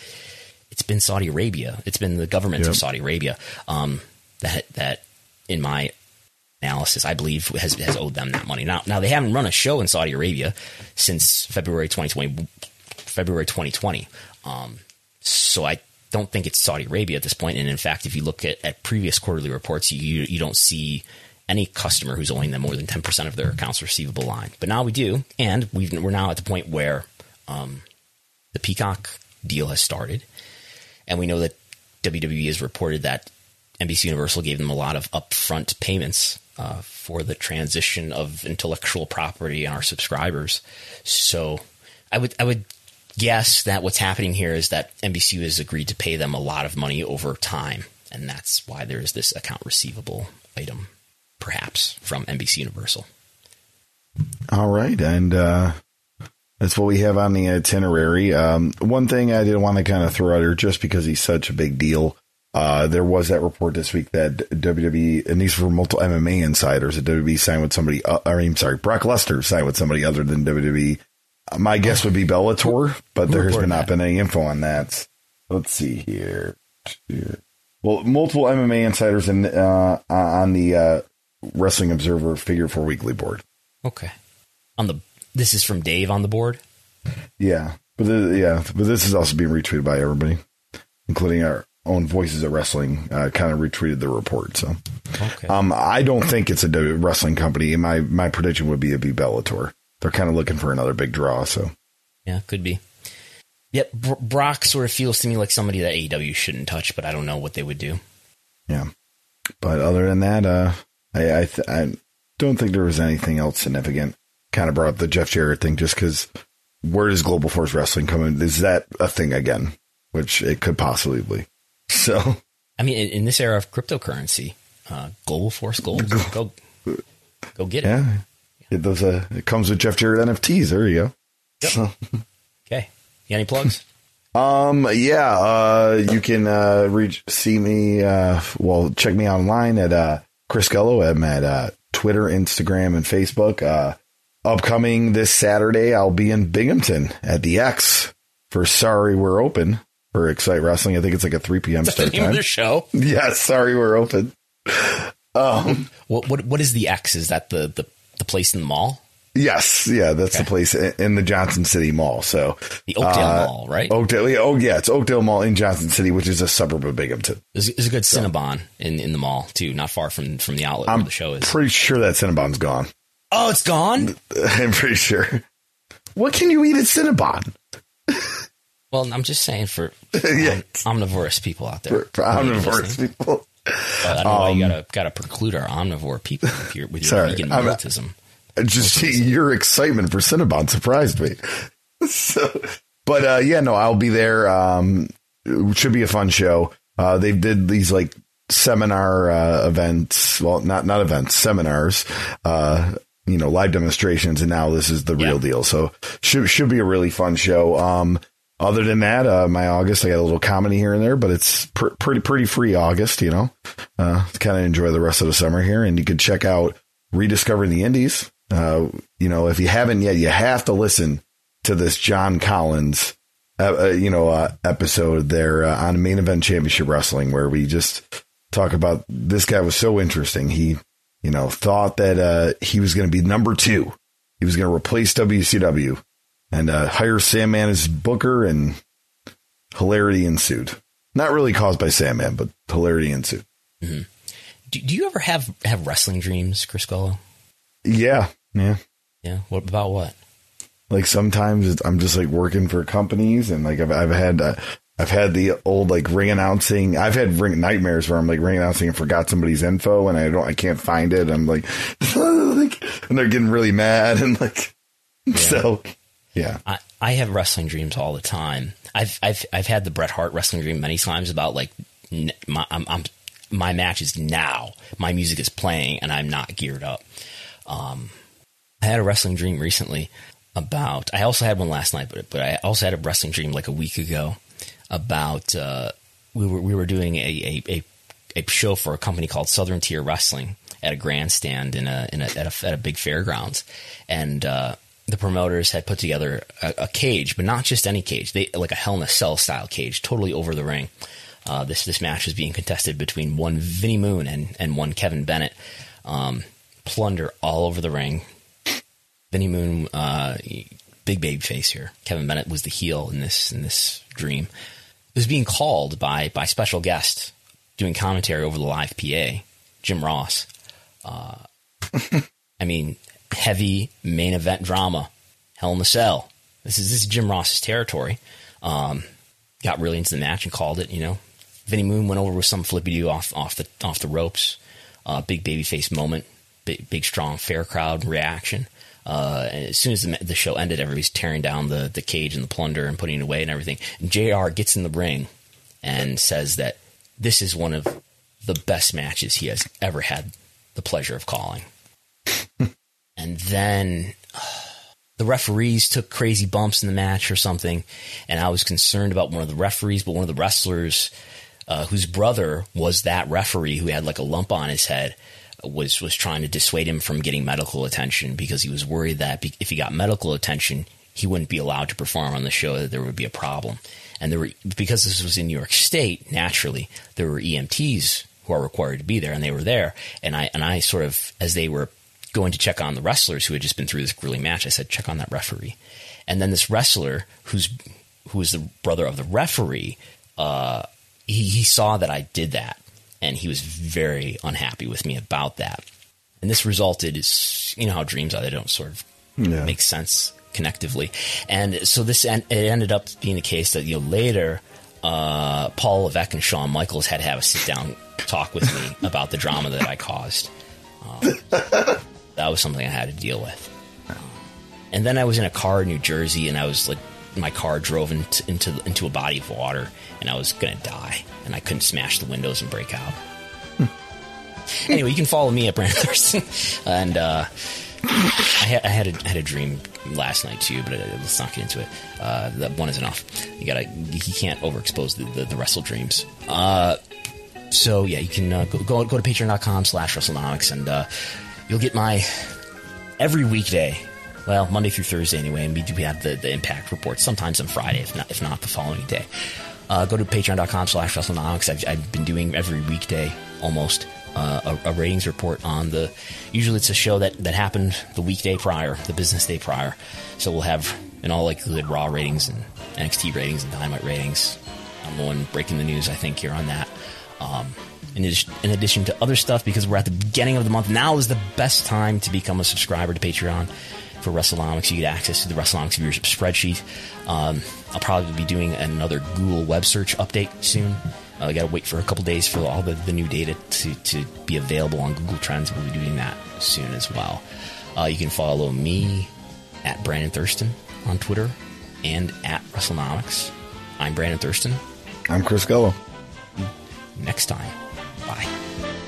[SPEAKER 2] it's been Saudi Arabia. It's been the government yep. of Saudi Arabia um, that that, in my analysis, I believe has has owed them that money. Now, now they haven't run a show in Saudi Arabia since February 2020. February 2020. Um, so I don't think it's Saudi Arabia at this point. And in fact, if you look at, at previous quarterly reports, you you don't see any customer who's owing them more than 10% of their accounts receivable line. But now we do, and we are now at the point where um, the Peacock deal has started, and we know that WWE has reported that NBC Universal gave them a lot of upfront payments uh, for the transition of intellectual property and our subscribers. So I would I would guess that what's happening here is that NBC has agreed to pay them a lot of money over time, and that's why there is this account receivable item, perhaps from NBC Universal.
[SPEAKER 3] All right, and uh, that's what we have on the itinerary. Um, one thing I did want to kind of throw out here, just because he's such a big deal. Uh, there was that report this week that WWE, and these were multiple MMA insiders, that WWE signed with somebody, uh, or I'm sorry, Brock Lesnar signed with somebody other than WWE. My guess would be Bellator, but there has been not been any info on that. Let's see here. Well, multiple MMA insiders in, uh, on the uh, Wrestling Observer Figure Four Weekly board.
[SPEAKER 2] Okay. On the this is from Dave on the board.
[SPEAKER 3] Yeah, but the, yeah, but this is also being retweeted by everybody, including our own Voices of Wrestling. Uh, kind of retweeted the report. So, okay. um, I don't think it's a wrestling company. My my prediction would be a be Bellator. They're kind of looking for another big draw. So,
[SPEAKER 2] yeah, could be. Yep, Brock sort of feels to me like somebody that AEW shouldn't touch, but I don't know what they would do.
[SPEAKER 3] Yeah, but other than that, uh, I I, th- I don't think there was anything else significant. Kind of brought up the Jeff Jarrett thing just because where does Global Force Wrestling come in? Is that a thing again? Which it could possibly be. *laughs* So,
[SPEAKER 2] I mean, in, in this era of cryptocurrency, uh, Global Force Gold, go, go get it.
[SPEAKER 3] Yeah, it does. A, it comes with Jeff Jarrett NFTs. There you go.
[SPEAKER 2] Yep. So. Okay. You any plugs? *laughs*
[SPEAKER 3] Um, yeah, uh, you can, uh, reach, see me, uh, well, check me online at, uh, Chris Gullo. I'm at, uh, Twitter, Instagram, and Facebook. Uh, upcoming this Saturday, I'll be in Binghamton at the X for Sorry We're Open for Excite Wrestling. I think it's like a 3 p.m.
[SPEAKER 2] That's
[SPEAKER 3] start
[SPEAKER 2] the name
[SPEAKER 3] time.
[SPEAKER 2] Of the show. *laughs*
[SPEAKER 3] Yeah, Sorry We're Open. *laughs*
[SPEAKER 2] Um, what, what, what is the X? Is that the, the, the place in the mall?
[SPEAKER 3] Yes, yeah, that's okay. the place in the Johnson City Mall. So
[SPEAKER 2] the Oakdale uh, Mall, right?
[SPEAKER 3] Oakdale, yeah, oh yeah, it's Oakdale Mall in Johnson City, which is a suburb of Binghamton.
[SPEAKER 2] There's, there's a good so. Cinnabon in, in the mall too, not far from from the outlet
[SPEAKER 3] I'm
[SPEAKER 2] where the show is.
[SPEAKER 3] Pretty sure that Cinnabon's gone.
[SPEAKER 2] Oh, it's gone. *laughs*
[SPEAKER 3] I'm pretty sure. What can you eat at Cinnabon?
[SPEAKER 2] well, I'm just saying for *laughs* yeah. omnivorous people out there.
[SPEAKER 3] For, for omnivorous people.
[SPEAKER 2] But I don't know um, why you gotta gotta preclude our omnivore people with your, with your sorry, vegan militism.
[SPEAKER 3] Just your excitement for Cinnabon surprised me. *laughs* so, but uh, yeah, no, I'll be there. Um, it should be a fun show. Uh, they did these like seminar uh, events. Well, not not events, seminars. Uh, you know, live demonstrations, and now this is the real deal. So should should be a really fun show. Um, other than that, uh, my August, I got a little comedy here and there, but it's pr- pretty pretty free August. You know, uh, kind of enjoy the rest of the summer here, and you can check out rediscovering the Indies. Uh, you know, if you haven't yet, you have to listen to this John Collins, uh, uh, you know, uh, episode there on main event championship wrestling, where we just talk about this guy was so interesting. He, you know, thought that he was going to be number two. He was going to replace WCW and uh, hire Sandman as Booker, and hilarity ensued. Not really caused by Sandman, but hilarity ensued.
[SPEAKER 2] Do, do you ever have have wrestling dreams, Chris Gullo?
[SPEAKER 3] Yeah, yeah.
[SPEAKER 2] Yeah. What about what?
[SPEAKER 3] like sometimes it's, I'm just like working for companies and like I've, I've had, uh, I've had the old like ring announcing. I've had ring nightmares where I'm like ring announcing and forgot somebody's info and I don't, I can't find it. I'm like, *laughs* like, and they're getting really mad and like, *laughs* so yeah.
[SPEAKER 2] I, I have wrestling dreams all the time. I've I've I've had the Bret Hart wrestling dream many times about like my I'm, I'm my match is now. My music is playing and I'm not geared up. Um, I had a wrestling dream recently about. I also had one last night, but but I also had a wrestling dream like a week ago about uh, we were we were doing a, a, a a show for a company called Southern Tier Wrestling at a grandstand in a, in a at a at a big fairgrounds, and uh, the promoters had put together a, a cage, but not just any cage, they like a Hell in a Cell style cage, totally over the ring. Uh, this this match was being contested between one Vinnie Moon and and one Kevin Bennett. Um, plunder all over the ring. Vinnie Moon, uh, big baby face here. Kevin Bennett was the heel in this in this dream. It was being called by by special guest doing commentary over the live PA, Jim Ross. Uh, *laughs* I mean, heavy main event drama, Hell in the Cell. This is this is Jim Ross's territory. Um, got really into the match and called it. You know, Vinnie Moon went over with some flippy do off off the off the ropes. Uh, big babyface moment, big big strong fair crowd reaction. Uh, as soon as the, the show ended, everybody's tearing down the, the cage and the plunder and putting it away and everything. And JR gets in the ring and says that this is one of the best matches he has ever had the pleasure of calling. And then *sighs* the referees took crazy bumps in the match or something, and I was concerned about one of the referees, but one of the wrestlers uh, whose brother was that referee who had like a lump on his head was was trying to dissuade him from getting medical attention because he was worried that if he got medical attention, he wouldn't be allowed to perform on the show. That there would be a problem, and there were because this was in New York State. Naturally, there were EMTs who are required to be there, and they were there. And I and I sort of as they were going to check on the wrestlers who had just been through this grueling match, I said, check on that referee. And then this wrestler who's who was the brother of the referee, uh, he, he saw that I did that and he was very unhappy with me about that. And this resulted is you know how dreams are; they don't sort of
[SPEAKER 3] Yeah.
[SPEAKER 2] make sense connectively. And so this en- it ended up being the case that you know later, uh, Paul Levesque and Shawn Michaels had to have a sit down talk with me *laughs* about the drama that I caused. Um, that was something I had to deal with. And then I was in a car in New Jersey, and I was like, my car drove into into, into a body of water, and I was gonna die, and I couldn't smash the windows and break out. anyway, you can follow me at Brandon Thurston, and uh, I, had, I had a had a dream last night too, but uh, let's not get into it. Uh, that one is enough. You gotta you can't overexpose the the, the wrestle dreams. Uh, so yeah, you can uh, go, go go to patreon.com slash WrestleNomics and uh, you'll get my every weekday. Well, Monday through Thursday anyway, and we do have the, the impact reports sometimes on Friday, if not if not the following day. Uh, go to patreon.com slash WrestleNomics. I've, I've been doing every weekday almost uh, a, a ratings report on the. Usually it's a show that, that happened the weekday prior, the business day prior. So we'll have in all likelihood Raw ratings and NXT ratings and Dynamite ratings. I'm the one breaking the news, I think, here on that. Um, in, addition, in addition to other stuff, because we're at the beginning of the month, now is the best time to become a subscriber to Patreon for WrestleNomics. You get access to the WrestleNomics viewership spreadsheet. Um, I'll probably be doing another Google web search update soon. Uh, I got to wait for a couple days for all the, the new data to, to be available on Google Trends. We'll be doing that soon as well. Uh, you can follow me at Brandon Thurston on Twitter and at WrestleNomics. I'm Brandon Thurston.
[SPEAKER 3] I'm Chris Gullo.
[SPEAKER 2] Next time, Bye.